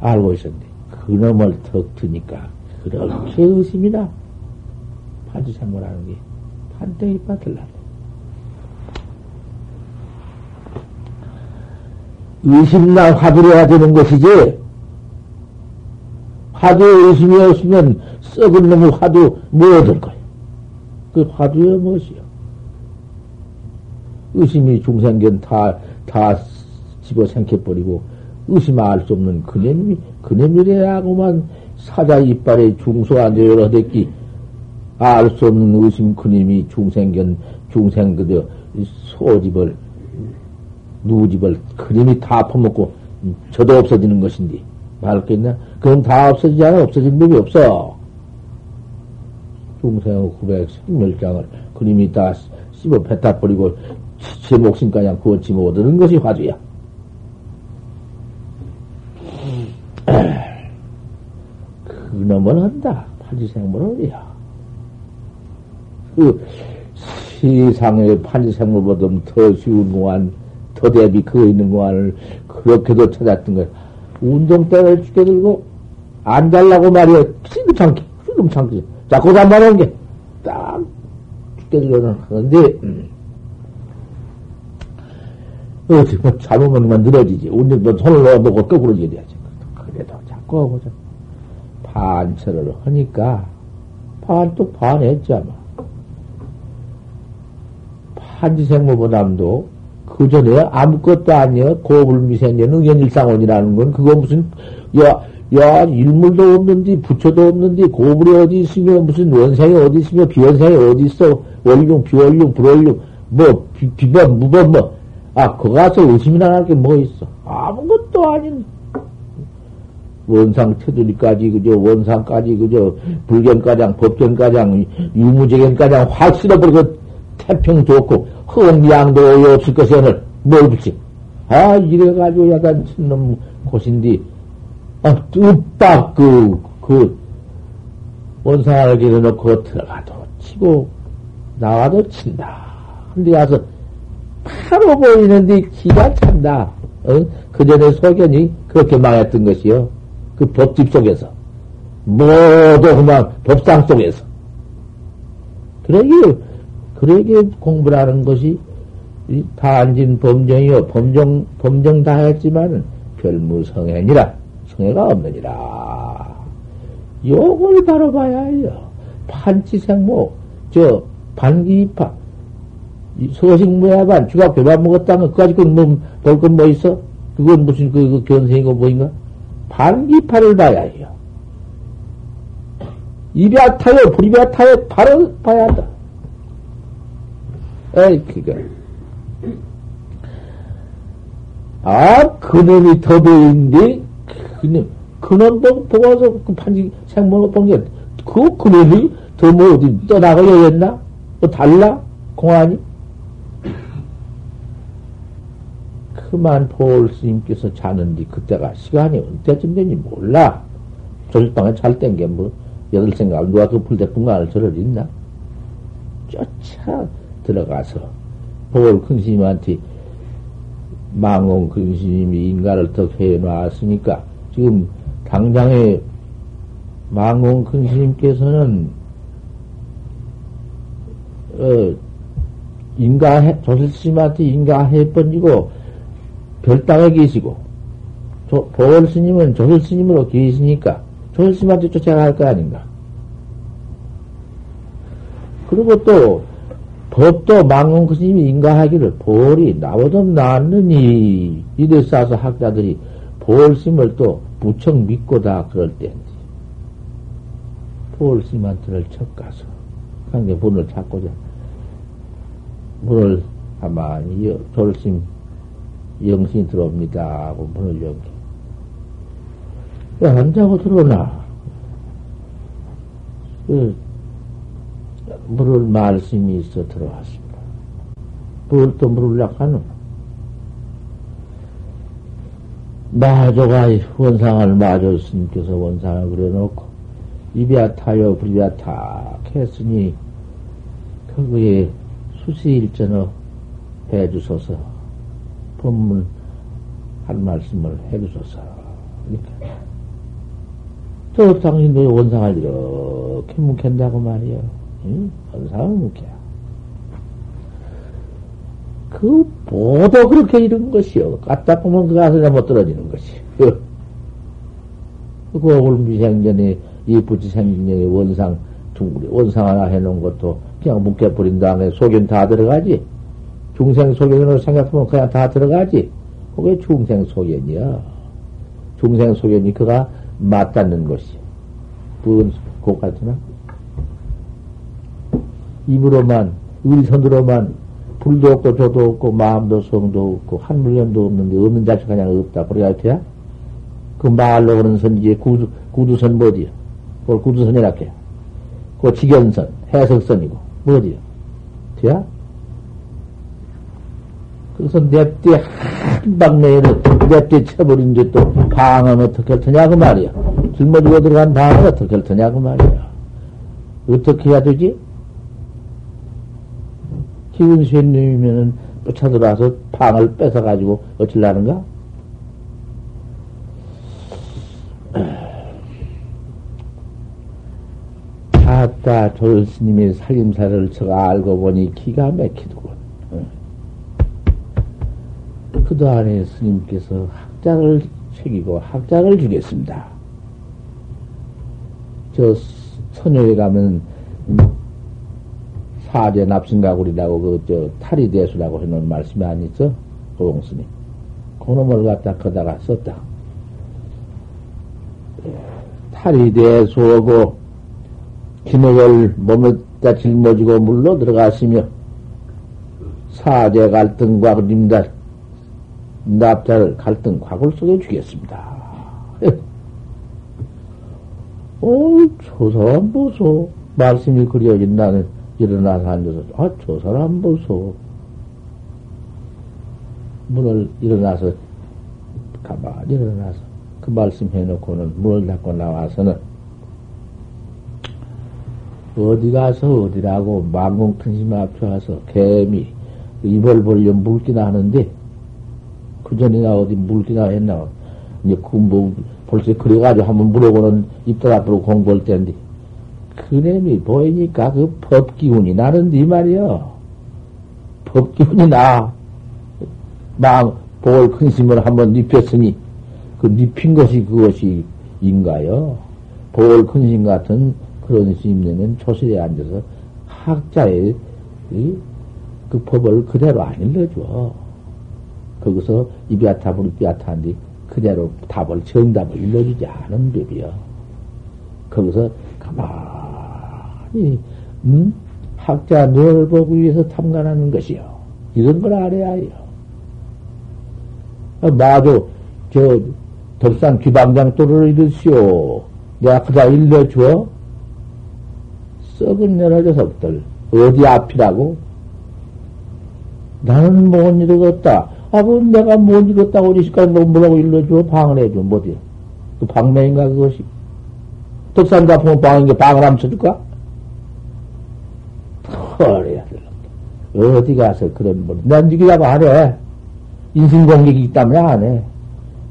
알고 있었는데 그놈을 턱 트니까 그렇게 의심이나 판지생모라는 게 판때기 빠들라. 의심나 화두려야 되는 것이지. 화두 의심이 없으면 썩은 놈의 화두 뭐 얻을 거야? 그 화두야 무엇이요? 의심이 중생견 다, 다 집어 생겨버리고 의심 알수 없는 그놈이, 그놈이래야고만 사자 이빨에 중소한 대여러 됐기 알수 없는 의심 그님이 중생견 중생 그저 소집을 누집을 그림이 다 퍼먹고 저도 없어지는 것인데 말할 게 있나? 그럼 다 없어지지 않아 없어진 법이 없어. 중생 910멸장을 그림이 다 씹어 뱉다 버리고 제 목숨까지 구웠지 못하는 것이 화두야. 그놈을 한다. 판지생물은 어디야? 그 세상의 판지생물보다 더 쉬운 공안, 더 대비 그거 있는 공안을 그렇게도 찾았던 거야. 운동대를 죽게 들고 안 달라고 말이야. 시금창기, 시금창기. 자, 고단 말하는 게딱 죽게 들고는 하는데, 음. 어떻게 뭐 잡으면 늘어지지. 운동도 손을 넣어놓고 거꾸로 지어야지. 그래도 자꾸 하고 자꾸. 반철을 하니까 반또 반했지 아마. 판지생모보담도 그 전에 아무것도 아니여 고불미생년 의견일상원이라는 건 그거 무슨 야, 야 일물도 없는데 부처도 없는데 고불이 어디 있으며 무슨 원생이 어디 있으며 비원생이 어디 있어? 원룡 비원룡 불원룡 뭐 비, 비번 무번 뭐아 그거 가서 의심이나 할 게 뭐 있어? 아무것도 아닌 원상 테두리까지 그저 원상까지 그저 불견가장 법견가장 유무제견가장 확 쓸어버리고 태평 좋고 흥미양도 없을 것이 오늘 뭘 붙지? 아 이래가지고 약간 친놈 곳인데 아 뚝딱 그, 그 원상을 길어놓고 들어가도 치고 나와도 친다. 근데 가서 바로 보이는데 기가 찬다. 어? 그 전에 소견이 그렇게 망했던 것이요. 그 법집 속에서. 모두 그만 법상 속에서. 그러게, 그러게 공부라는 것이 다안진 범정이요. 범정, 범정 다 했지만은 별무성행이라. 성애가 없느니라. 요걸 바로 봐야 해요. 판치생모, 저, 반기입파, 서식무야반, 주가 교반 먹었다면, 그까지 건 뭐, 볼 건 뭐 있어? 그건 무슨 그, 그 견생이고 뭐인가? 반기파를 봐야 해요. 입이 아타요, 불입이 아타요, 바로 봐야 한다. 에이, 그거. 아, 그놈이 더 보이는데, 그놈, 그놈 보고서 그 판지 생물을 본 게, 그, 그놈이 더뭐 어디 떠나가려 했나? 뭐 달라? 공안이? 그만 보올 스님께서 자는데 그때가 시간이 언제쯤 되는지 몰라. 조실방에 잘 땐 게 뭐, 여덟 생각, 누가 그 불대풍간을 저를 있나? 쫓아 들어가서 보올 큰 스님한테 망원 큰 스님이 인가를 더 해놨으니까 지금 당장에 망원 큰 스님께서는 어, 인가해, 조실 스님한테 인가해 번지고 별당에 계시고, 보월 스님은 조실 스님으로 계시니까 조실 스님한테 쫓아갈 거 아닌가. 그리고 또 법도 망공 스님이 인가하기를 보월이 나보다 낫느니 이래 싸서 학자들이 보월 스님을 또 무척 믿고 다 그럴 때인데 보월 스님한테를 척 가서 관계 문을 찾고자 문을 아마 조실 스님 영신이 들어옵니다. 하고 문을 열게. 왜안 자고 들어오나? 그, 물을 말씀이 있어 들어왔습니다. 뭘 또 물으려고 하노? 마조가 원상을 마조 스님께서 원상을 그려놓고 입이야 타요 불이야 탁 했으니 그거에 수시일전어 해주소서 법문 한 말씀을 해주소서. 그러니까. 저 당신도 원상을 이렇게 묵힌다고 말이요. 응? 원상을 묵혀. 그, 보도 그렇게 이런 것이요. 갖다 보면 그 가서 못 떨어지는 것이. 그, 고울미생전에, 이 부치생전에 원상, 둥그리, 원상 하나 해놓은 것도 그냥 묵혀버린 다음에 속엔 다 들어가지. 중생 소견으로 생각하면 그냥 다 들어가지. 그게 중생 소견이야. 중생 소견이 그가 맞닿는 것이. 부은 곧 같으나? 입으로만, 의선으로만, 불도 없고, 저도 없고, 마음도 성도 없고, 한 물건도 없는데, 없는 자식 그냥 없다. 그래야 돼야? 그 말로 그런 선지, 구두, 구두선 뭐지요? 그걸 구두선이라 해. 그 직연선, 해석선이고, 뭐지요? 돼야? 그래서 냅대 한방 내에는 냅대 쳐버린 데또 방은 어떻게 할 테냐고 말이야. 짊어지고 들어간 방은 어떻게 할 테냐고 말이야. 어떻게 해야 되지? 기운 쇠님이면은 쫓아들어와서 방을 뺏어가지고 어찌라는가? 아따 조스님의 살림살을 제가 알고 보니 기가 막히더군. 그도 안에 스님께서 학자를 새기고 학자를 주겠습니다. 저 선녀에 가면 사제 납승가구리라고 그저 탈이 대수라고 해놓은 말씀이 아니죠? 고봉스님. 그놈을 갖다 거다가 썼다. 탈이 대수하고 기능을 몸에다 짊어지고 물로 들어가시며 사제 갈등과 그림달 납자를 갈등 과골 속에 주겠습니다. 어, 저 사람 보소. 말씀이 그려진 나는 일어나서 앉아서, 아, 저 사람 보소. 문을 일어나서, 가만히 일어나서, 그 말씀 해놓고는 문을 닫고 나와서는, 어디 가서 어디라고 망공 큰심 앞에 와서 개미, 입을 벌려 물기나 하는데, 그 전이나 어디 물기나 했나. 이제 그 뭐, 벌써 그래가지고 한번 물어보는 입들 앞으로 공부할 때인데, 그놈이 보이니까 그 법기운이 나는데 말이여. 법기운이 나. 막, 복을 큰 심을 한번 눕혔으니, 그 눕힌 것이 그것이 인가요? 복을 큰심 같은 그런 스님네는 초실에 앉아서 학자의 그 법을 그대로 안 일러줘. 거기서 이비아타 불비아타인데 그대로 답을 정답을 일러주지 않은 법이요. 거기서 가만히 음? 학자 널 보기 위해서 탐관하는 것이요. 이런 걸 알아야 해요. 아, 마도 저 덕산 귀방장 도를 이르시오. 내가 그다 일러주어 썩은 여러 녀석들 어디 앞이라고? 나는 못 이루겠다. 아, 그 내가 못 읽었다고 우리시까지 뭐 뭐라고 일러줘? 방을 해줘. 뭐지? 그 방맹인가, 그것이? 덕산 가풍은 방인 게 방을 하면 쳐줄까? 허래야 될 어디 가서 그런 뭐, 난 니기라고 안 해. 인신 공격이 있다면 안 해.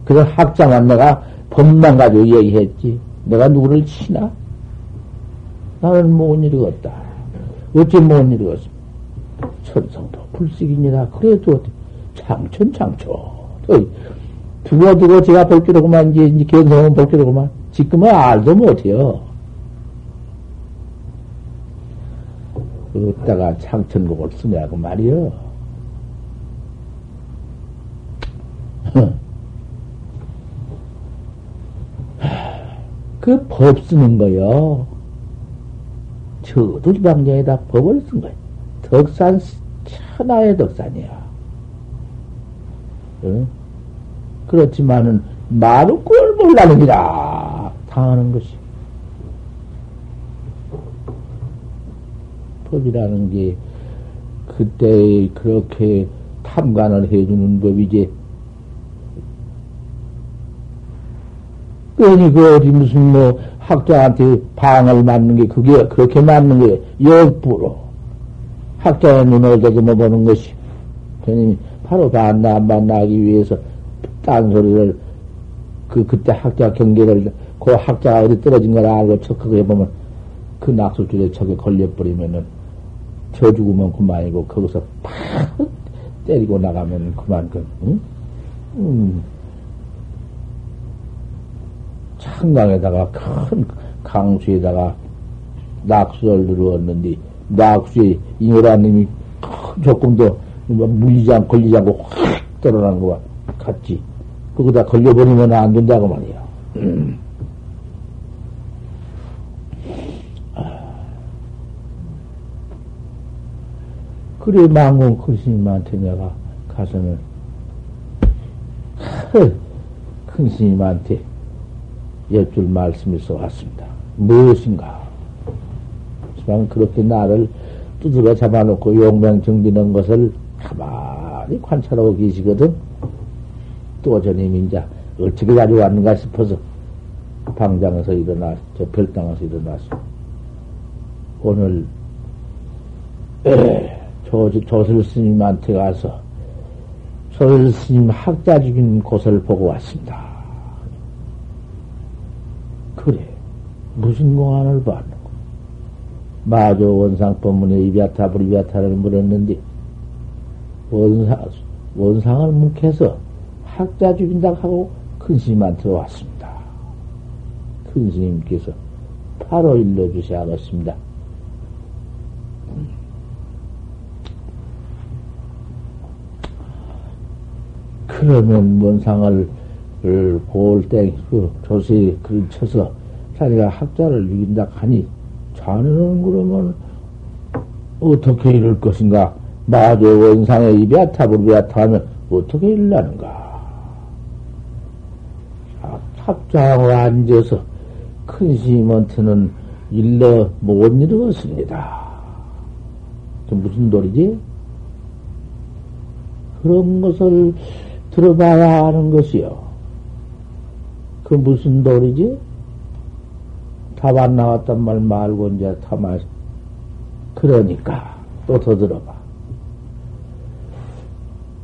그런 학자만 내가 법만 가지고 얘기했지. 내가 누구를 치나? 나는 못 이루었다. 어찌 못 이루었어? 천성도 불식이니라. 그래도 장천 장초. 두고 두고 제가 볼 줄로구만 이제, 견성은 볼 줄로구만. 지금은 알도 못해요. 어디다가 창천곡을 쓰냐고 말이요. 그 법 쓰는 거요. 저도 방정에다 법을 쓴 거예요. 덕산, 천하의 덕산이야. 응? 그렇지만은, 말은 꼴 몰라는 기라. 당하는 것이. 법이라는 게, 그때 그렇게 탐관을 해주는 법이지. 괜히 그 어디 무슨 뭐 학자한테 방을 맞는 게 그게 그렇게 맞는 게 역부로 학자의 눈을 대금어 보는 것이 괜히 바로 반나 안 반나하기 위해서 딴소리를 그 그때 학자 경계를 그 학자가 어디 떨어진 걸 알고 척하게 해보면 그 낙수줄에 척에 걸려버리면은 저 죽으면 그만이고 거기서 팍 때리고 나가면 그만 그 응? 음. 창강에다가 큰 강수에다가 낙수를 누르었는데 낙수에 잉여라님이 조금 더 물리지 않고 걸리지 않고 확 떨어난 거와 같지. 거기다 걸려버리면 안 된다고 말이야. 음. 그래 망공 큰 스님한테 내가 가서는 큰 스님한테 여쭐 말씀이 써왔습니다. 무엇인가? 그렇게 나를 두드러 잡아놓고 용맹 정비는 것을 가만히 관찰하고 계시거든. 또 저님 이제 어떻게 가져왔는가 싶어서 방장에서 일어나, 저 별당에서 일어났어. 오늘, 에, 조, 조설 스님한테 가서 조설 스님 학자 죽인 곳을 보고 왔습니다. 그래. 무슨 공안을 받는 거? 마저 원상 법문에 이비아타 불이비아타를 물었는데, 원상, 원상을 묵해서 학자 죽인다 하고 큰 스님한테 왔습니다. 큰 스님께서 바로 일러주셔야겠습니다. 그러면 원상을 볼때 그 조세 글 쳐서 자기가 학자를 이긴다 하니 자네는 그러면 어떻게 이럴 것인가? 마저 원상의 이비아타불비 아타 하면 어떻게 일라는가? 탑장하고 앉아서 큰 스님한테는 일러 못 이루었습니다. 그 무슨 도리지? 그런 것을 들어봐야 하는 것이요. 그 무슨 도리지? 답 안 나왔단 말 말고 이제 타말. 그러니까 또 더 들어봐.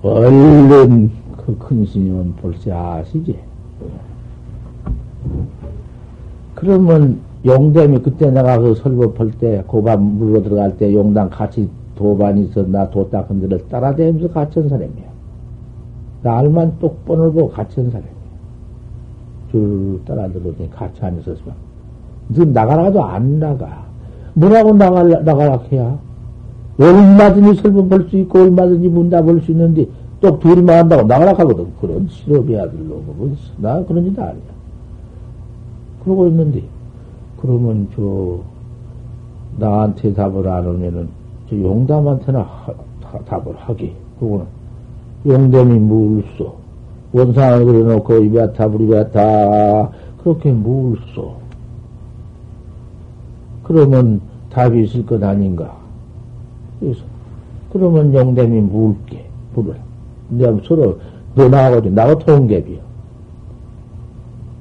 얼른 그 큰 스님은 볼지 아시지? 그러면 용담이 그때 내가 그 설법할 때 고반 물로 들어갈 때 용담 같이 도반이 있어 나 도딱 흔들어 따라다니면서 갇힌 사람이야. 날만 똑번을 보고 갇힌 사람이야. 줄 따라 들어오더니 같이 안 있었으면. 너 나가라도 안 나가. 뭐라고 나가, 나가라 해야? 얼마든지 설문 볼 수 있고, 얼마든지 볼수 있는데, 또 둘이만 한다고 나가라 하거든. 그런 실업의 아들로. 뭐, 나 그런 짓 아니야. 그러고 있는데, 그러면 저, 나한테 답을 안 하면은, 저 용담한테나 하, 답을 하게. 그거는, 용담이 물소. 원상을 그려놓고 이베타 불이베타 그렇게 물소. 그러면 답이 있을 것 아닌가. 그래서 그러면 용담이 물게 불을 내가 서로 너 나하고 나하고 통ገብ이요.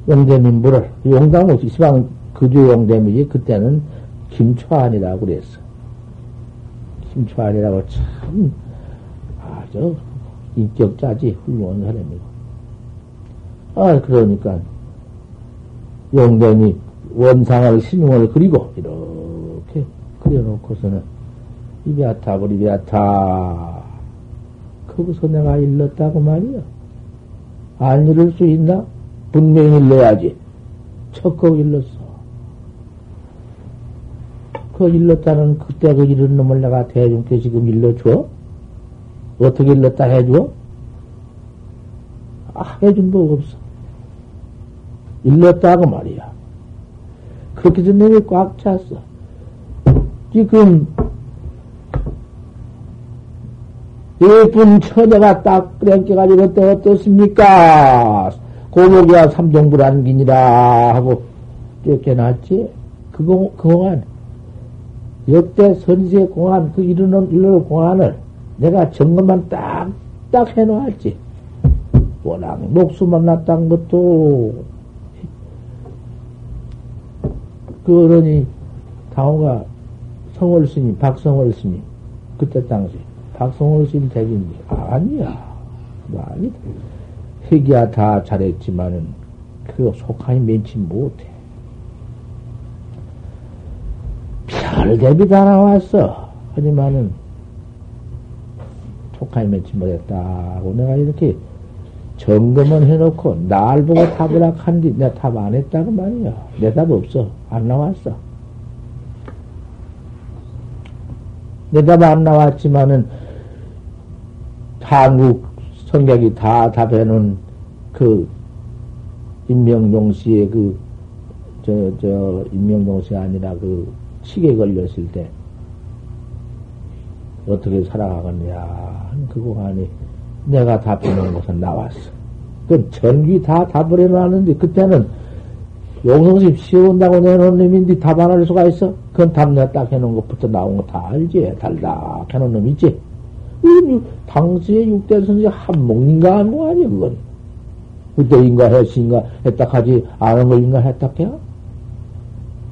용대미 물을 용담은 시방 그주 용대미지 그때는 김초안이라고 그랬어. 김초안이라고 참 아주 인격자지 훌륭한 사람이고. 아 그러니까 용대미 원상을 신용을 그리고 이렇게 그려놓고서는 이비아타 버리비아타 거기서 내가 일렀다고 말이야. 안 이룰 수 있나? 분명히 일러야지. 척곡 일렀어. 그 일렀다는 그때 그 이런 놈을 내가 대중께 지금 일러줘? 어떻게 일렀다 해줘? 아, 해준 법 없어. 일렀다고 말이야. 그렇게 해서 내가 꽉 찼어. 지금 예쁜 처녀가 딱 끓여가지고 어때, 어떻습니까? 고목이야 삼종불안긴이라 하고 쫓겨났지? 그, 공, 그 공안, 역대 선세 공안, 그 이르는, 이르는 공안을 내가 점검만 딱, 딱 해놓았지. 워낙 녹수 만났던 것도, 그러니, 당호가 성월 스님, 박성월 스님, 그때 당시, 박성월 스님 댁인데, 아니야. 아니다. 회기야 다 잘했지만은, 그 속하니 면치 못해. 별 대비 다 나왔어. 하지만은, 속하니 면치 못했다고 내가 이렇게 점검을 해놓고, 날 보고 답을 한뒤 내가 답 안 했다고 말이야. 내 답 없어. 안 나왔어. 내 답 안 나왔지만은, 한국 성격이 다 답해놓은 그, 임명용 씨의 그, 저, 저, 임명용 씨 아니라 그, 치에 걸렸을 때, 어떻게 살아가겠냐. 그 공안이 내가 답해놓은 것은 나왔어. 그 전기 다 답을 해놨는데, 그때는 용성심 씌운다고 내놓은 놈인데 답 안 할 수가 있어? 그건 답 내가 딱 해놓은 것부터 나온 거 다 알지? 달다 해놓은 놈 있지? 당시에 육대 선생 한몫인가 하는 거 아니야, 그건. 그때인가 했으인가 했다 하지, 아는 걸인가 했다 해야?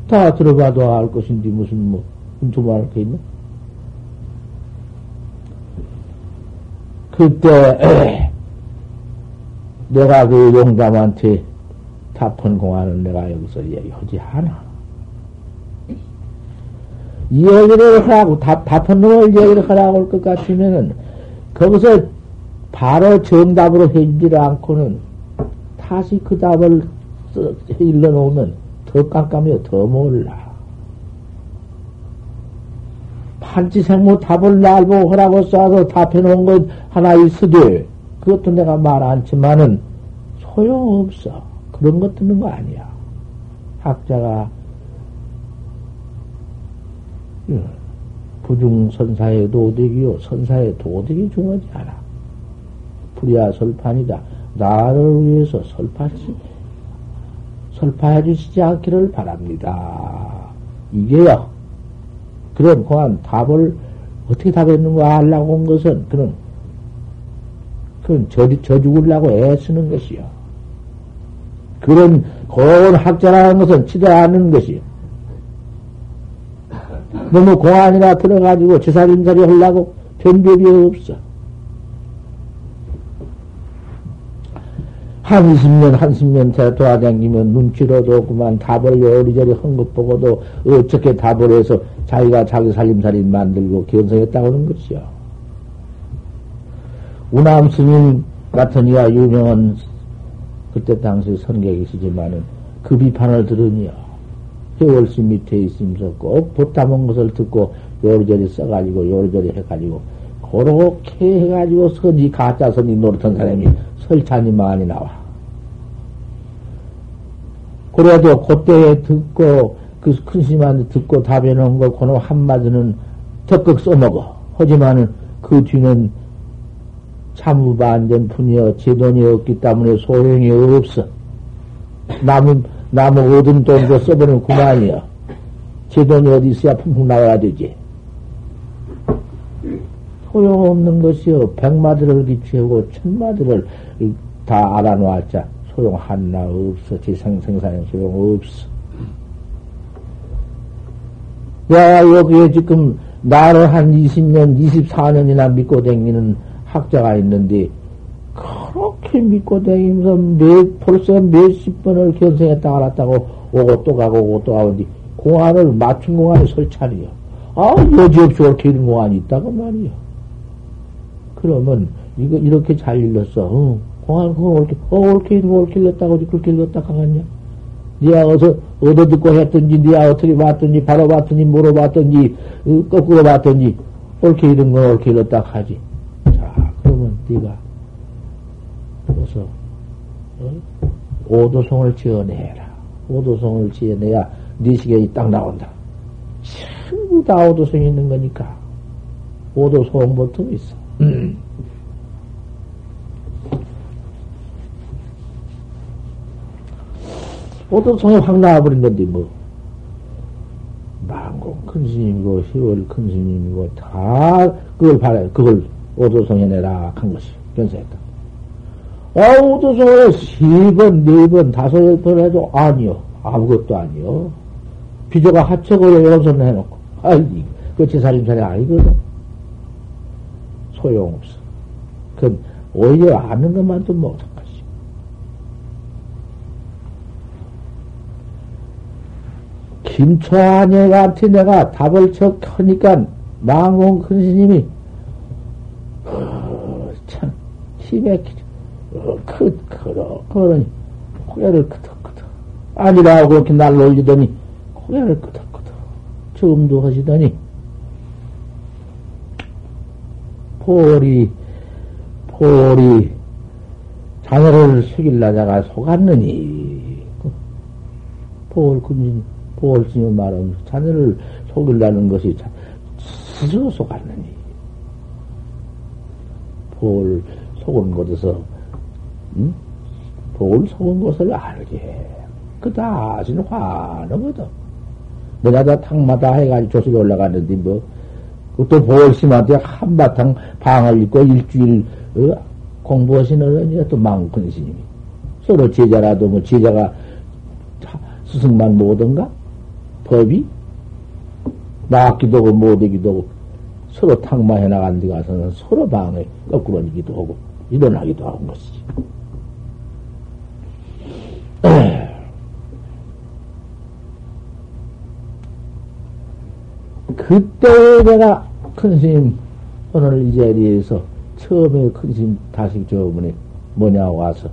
다 들어봐도 알 것인데, 무슨 뭐, 두말할 게 있나? 그때, 내가 그 용담한테 답한 공안을 내가 여기서 얘기하지 않아. 이 얘기를 하라고, 답, 답한 놈을 얘기를 하라고 할 것 같으면은, 거기서 바로 정답으로 해주지 않고는 다시 그 답을 일러놓으면 더 깜깜해요, 더 몰라. 판치생모 답을 날 보고 하라고 써서 답해놓은 것 하나 있으되, 그것도 내가 말 않지만은 소용없어. 그런 것 듣는 거 아니야. 학자가 부중선사의 도덕이요, 선사의 도덕이 중요하지 않아. 불이야 설판이다. 나를 위해서 설파시, 설파해 주시지 않기를 바랍니다. 이게요. 그런 고한 답을 어떻게 답했는가 하려고 한 것은 그런, 그건 저, 저 죽으려고 애쓰는 것이요. 그런 고운 학자라는 것은 치대 않는 것이요. 너무 공안이나 들어가지고 제사림살이 하려고 변별이 없어. 한십년, 한십년 대 돌아다니면 눈치로도 그만 답을 요리저리 한 것 보고도 어떻게 답을 해서 자기가 자기 살림살이 만들고 견성했다고 하는 것이요. 우남 스님 같은 이야 유명한 그때 당시 선객이시지만은 그 비판을 들으니요. 회월시 밑에 있으면서 꼭 보따먹은 것을 듣고 요리저리 써가지고 요리저리 해가지고 그렇게 해가지고 선이 가짜 선이 노릇한 사람이 설찬이 많이 나와. 그래도 그때에 듣고 그 큰 스님한테 듣고 답해놓은 거 그놈 한마디는 적극 써먹어. 하지만은 그 뒤는 참무반전 분이여 제돈이 없기 때문에 소용이 없어. 남은 나무 얻은 돈도 써버리면 그만이야. 제 돈이 어디 있어야 풍풍 나와야 되지. 소용없는 것이요. 백마디를 기치하고 천마디를 다 알아놓았자 소용 하나 없어. 지생 생산에 소용 없어. 야, 여기에 지금 나를 한 20년, 24년이나 믿고 다니는 학자가 있는데, 그렇게 믿고 다니면서 몇, 벌써 몇십 번을 견성했다 알았다고 오고 또 가고 오고 또 가고, 공안을 맞춘 공안이 설찬이요. 아, 여지없이 옳게 이런 공안이 있다고 말이요. 그러면, 이거, 이렇게 잘 일렀어. 어, 공안, 그거 옳게, 어, 옳게 이런 옳게 일렀다고, 그렇게 일렀다 가겠냐? 니가 어서, 얻어 듣고 했던지, 니가 어떻게 봤던지, 바로 봤던지, 물어봤던지, 어, 거꾸로 봤던지, 옳게 이런 건 옳게 일렀다 하지. 자, 그러면 니가, 어서, 어? 오도성을 지어내라. 오도성을 지어내야 네 시경이 딱 나온다. 전부 다 오도성이 있는 거니까. 보통 있어. 음. 오도성에 확 나와버린 건데, 뭐. 망공 큰 스님이고, 희월 큰 스님이고, 다 그걸 바래, 그걸 오도성에 내라 한 것이, 견사했다. 아, 오도성을 세 번, 네 번, 다섯 번 해도 아니요. 아무것도 아니요. 비조가 하책을 여러 해놓고, 아이, 그 제살림살이 아니거든. 소용없어. 그 오히려 아는 것만도 못한 것이. 김초아녀한테 내가 답을 척 하니까 망공 큰 스님이 어, 참 힘에 어, 크, 크러, 그러니 고개를 끄덕끄덕. 아니라고 그렇게 날 놀리더니 고개를 끄덕끄덕 처음도 하시더니 포리 포리 자네를 숙일라자가 속았느니. 포월 군인 포월 스님 말은 자네를 속일라는 것이 스스로 속았느니. 포월 속은 곳에서 응? 포월 속은 것을 알게 그 다시는 화는거든 뭐냐다 탕마다 해가지고 조석에 올라갔는데 뭐 또 보월심한테 한바탕 방을 읽고 일주일 어? 공부하시는 또 많군 스님이 서로 제자라도 뭐 제자가 스승만 못한가 법이 나기도 하고 못하기도 하고 서로 탕마해 나간 데 가서는 서로 방에 거꾸로 이기도 하고 일어나기도 하는 것이지. 그때 내가 큰 스님 오늘 이 자리에서 처음에 큰 스님 다시 저번에 뭐냐 와서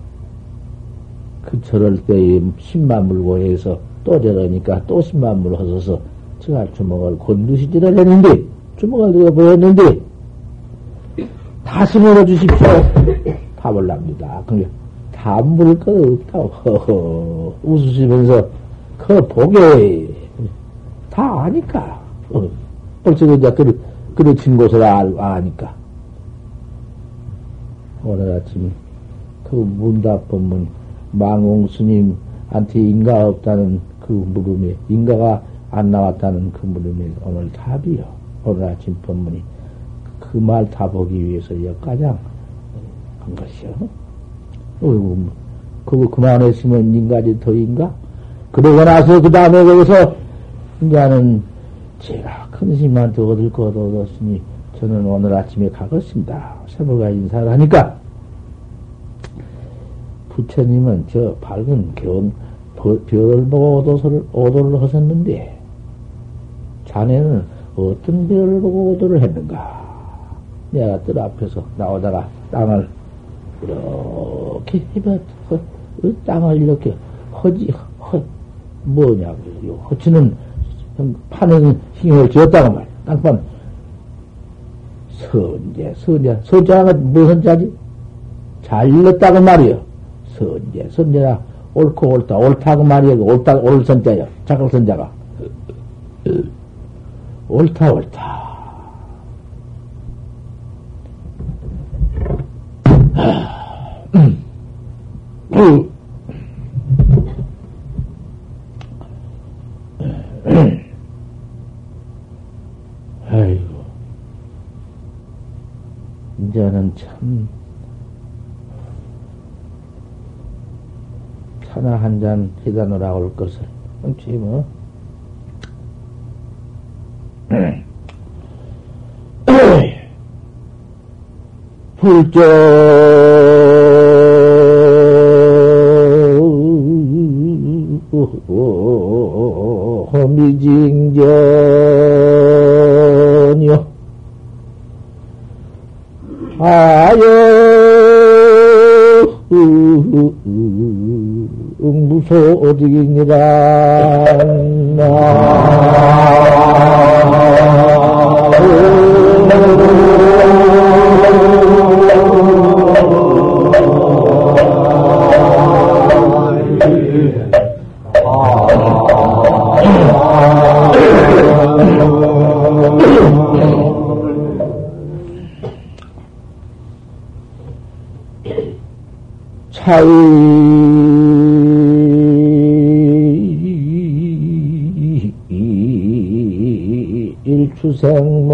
그 저럴 때에 신만 물고 해서 또 저러니까 또 신만 물 허서서 제가 주먹을 건드시지를 했는데 주먹을 들어 보였는데 다시 물어주십시오. 답을 납니다. 그게 다 물을 거 없다고 허허 웃으시면서 그 보게 다 아니까 어. 벌써 이제 그, 그르친 곳을 알, 아니까. 오늘 아침, 그 문답법문, 망홍 스님한테 인가 없다는 그 물음에, 인가가 안 나왔다는 그 물음에 오늘 답이요. 오늘 아침 법문이. 그말 답하기 위해서 여가장 한 것이요. 어이구, 그거 그만했으면 인가지 더 인가? 그러고 나서 그 다음에 거기서, 인가는 제가 큰 스님한테 얻을 것 얻었으니 저는 오늘 아침에 가겠습니다. 세모가 인사를 하니까 부처님은 저 밝은 견, 별을 보고 오도를, 오도를 하셨는데 자네는 어떤 별을 보고 오도를 했는가? 내가 뜰 앞에서 나오다가 땅을 이렇게 해봐, 허, 땅을 이렇게 허지, 허, 뭐냐고, 허치는 파는 힘을 지었다고 말이야. 땅판. 선제, 선제. 선자가 무슨 자지? 잘 일렀다고 말이요. 선제, 선제라 옳고 옳다. 옳다고 말이요. 옳다, 옳을 선자요. 작을 선자가. 옳다, 옳다. 그, 아이고. 나는 참, 차나 한잔 해다 놓으라 올 것을. 그렇지, 뭐. 불조 미징견이요 아여 무소 어디입니다 차이. 일추생모니.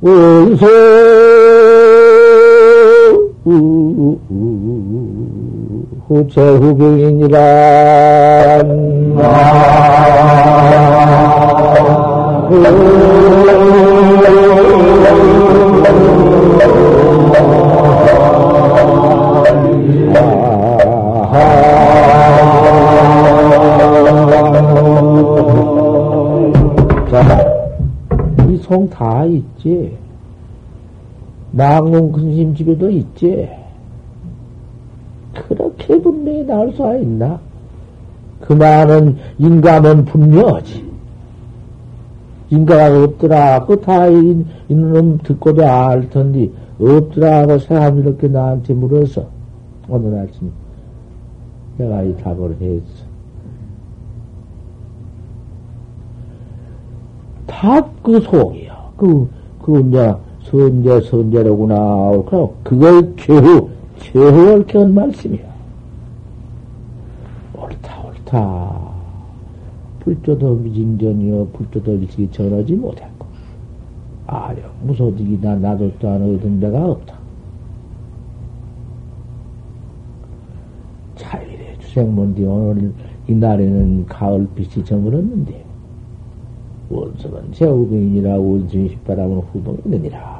원소 후체후병이니라 망공 근심 집에도 있지. 그렇게 분명히 나올 수가 있나? 그 많은 인감은 분명하지. 인가가 없더라. 그다 있는 놈 듣고도 알 텐데, 없더라 하고 사람이 이렇게 나한테 물어서, 오늘 아침, 내가 이 답을 했어. 답 그 속이야. 그, 그, 이제, 선제, 선제로구나. 그걸 최후, 최후 옳게한 말씀이야. 옳다, 옳다. 불조도 미징전이여, 불조도 일찍이 전하지 못했고. 아령, 무소득이나 나도 또한 얻은 데가 없다. 차일의 주생문디 오늘 이날에는 가을빛이 저물었는데, 원성은 제후병이니라 원숭이 휘바람은 후봉이 느니라.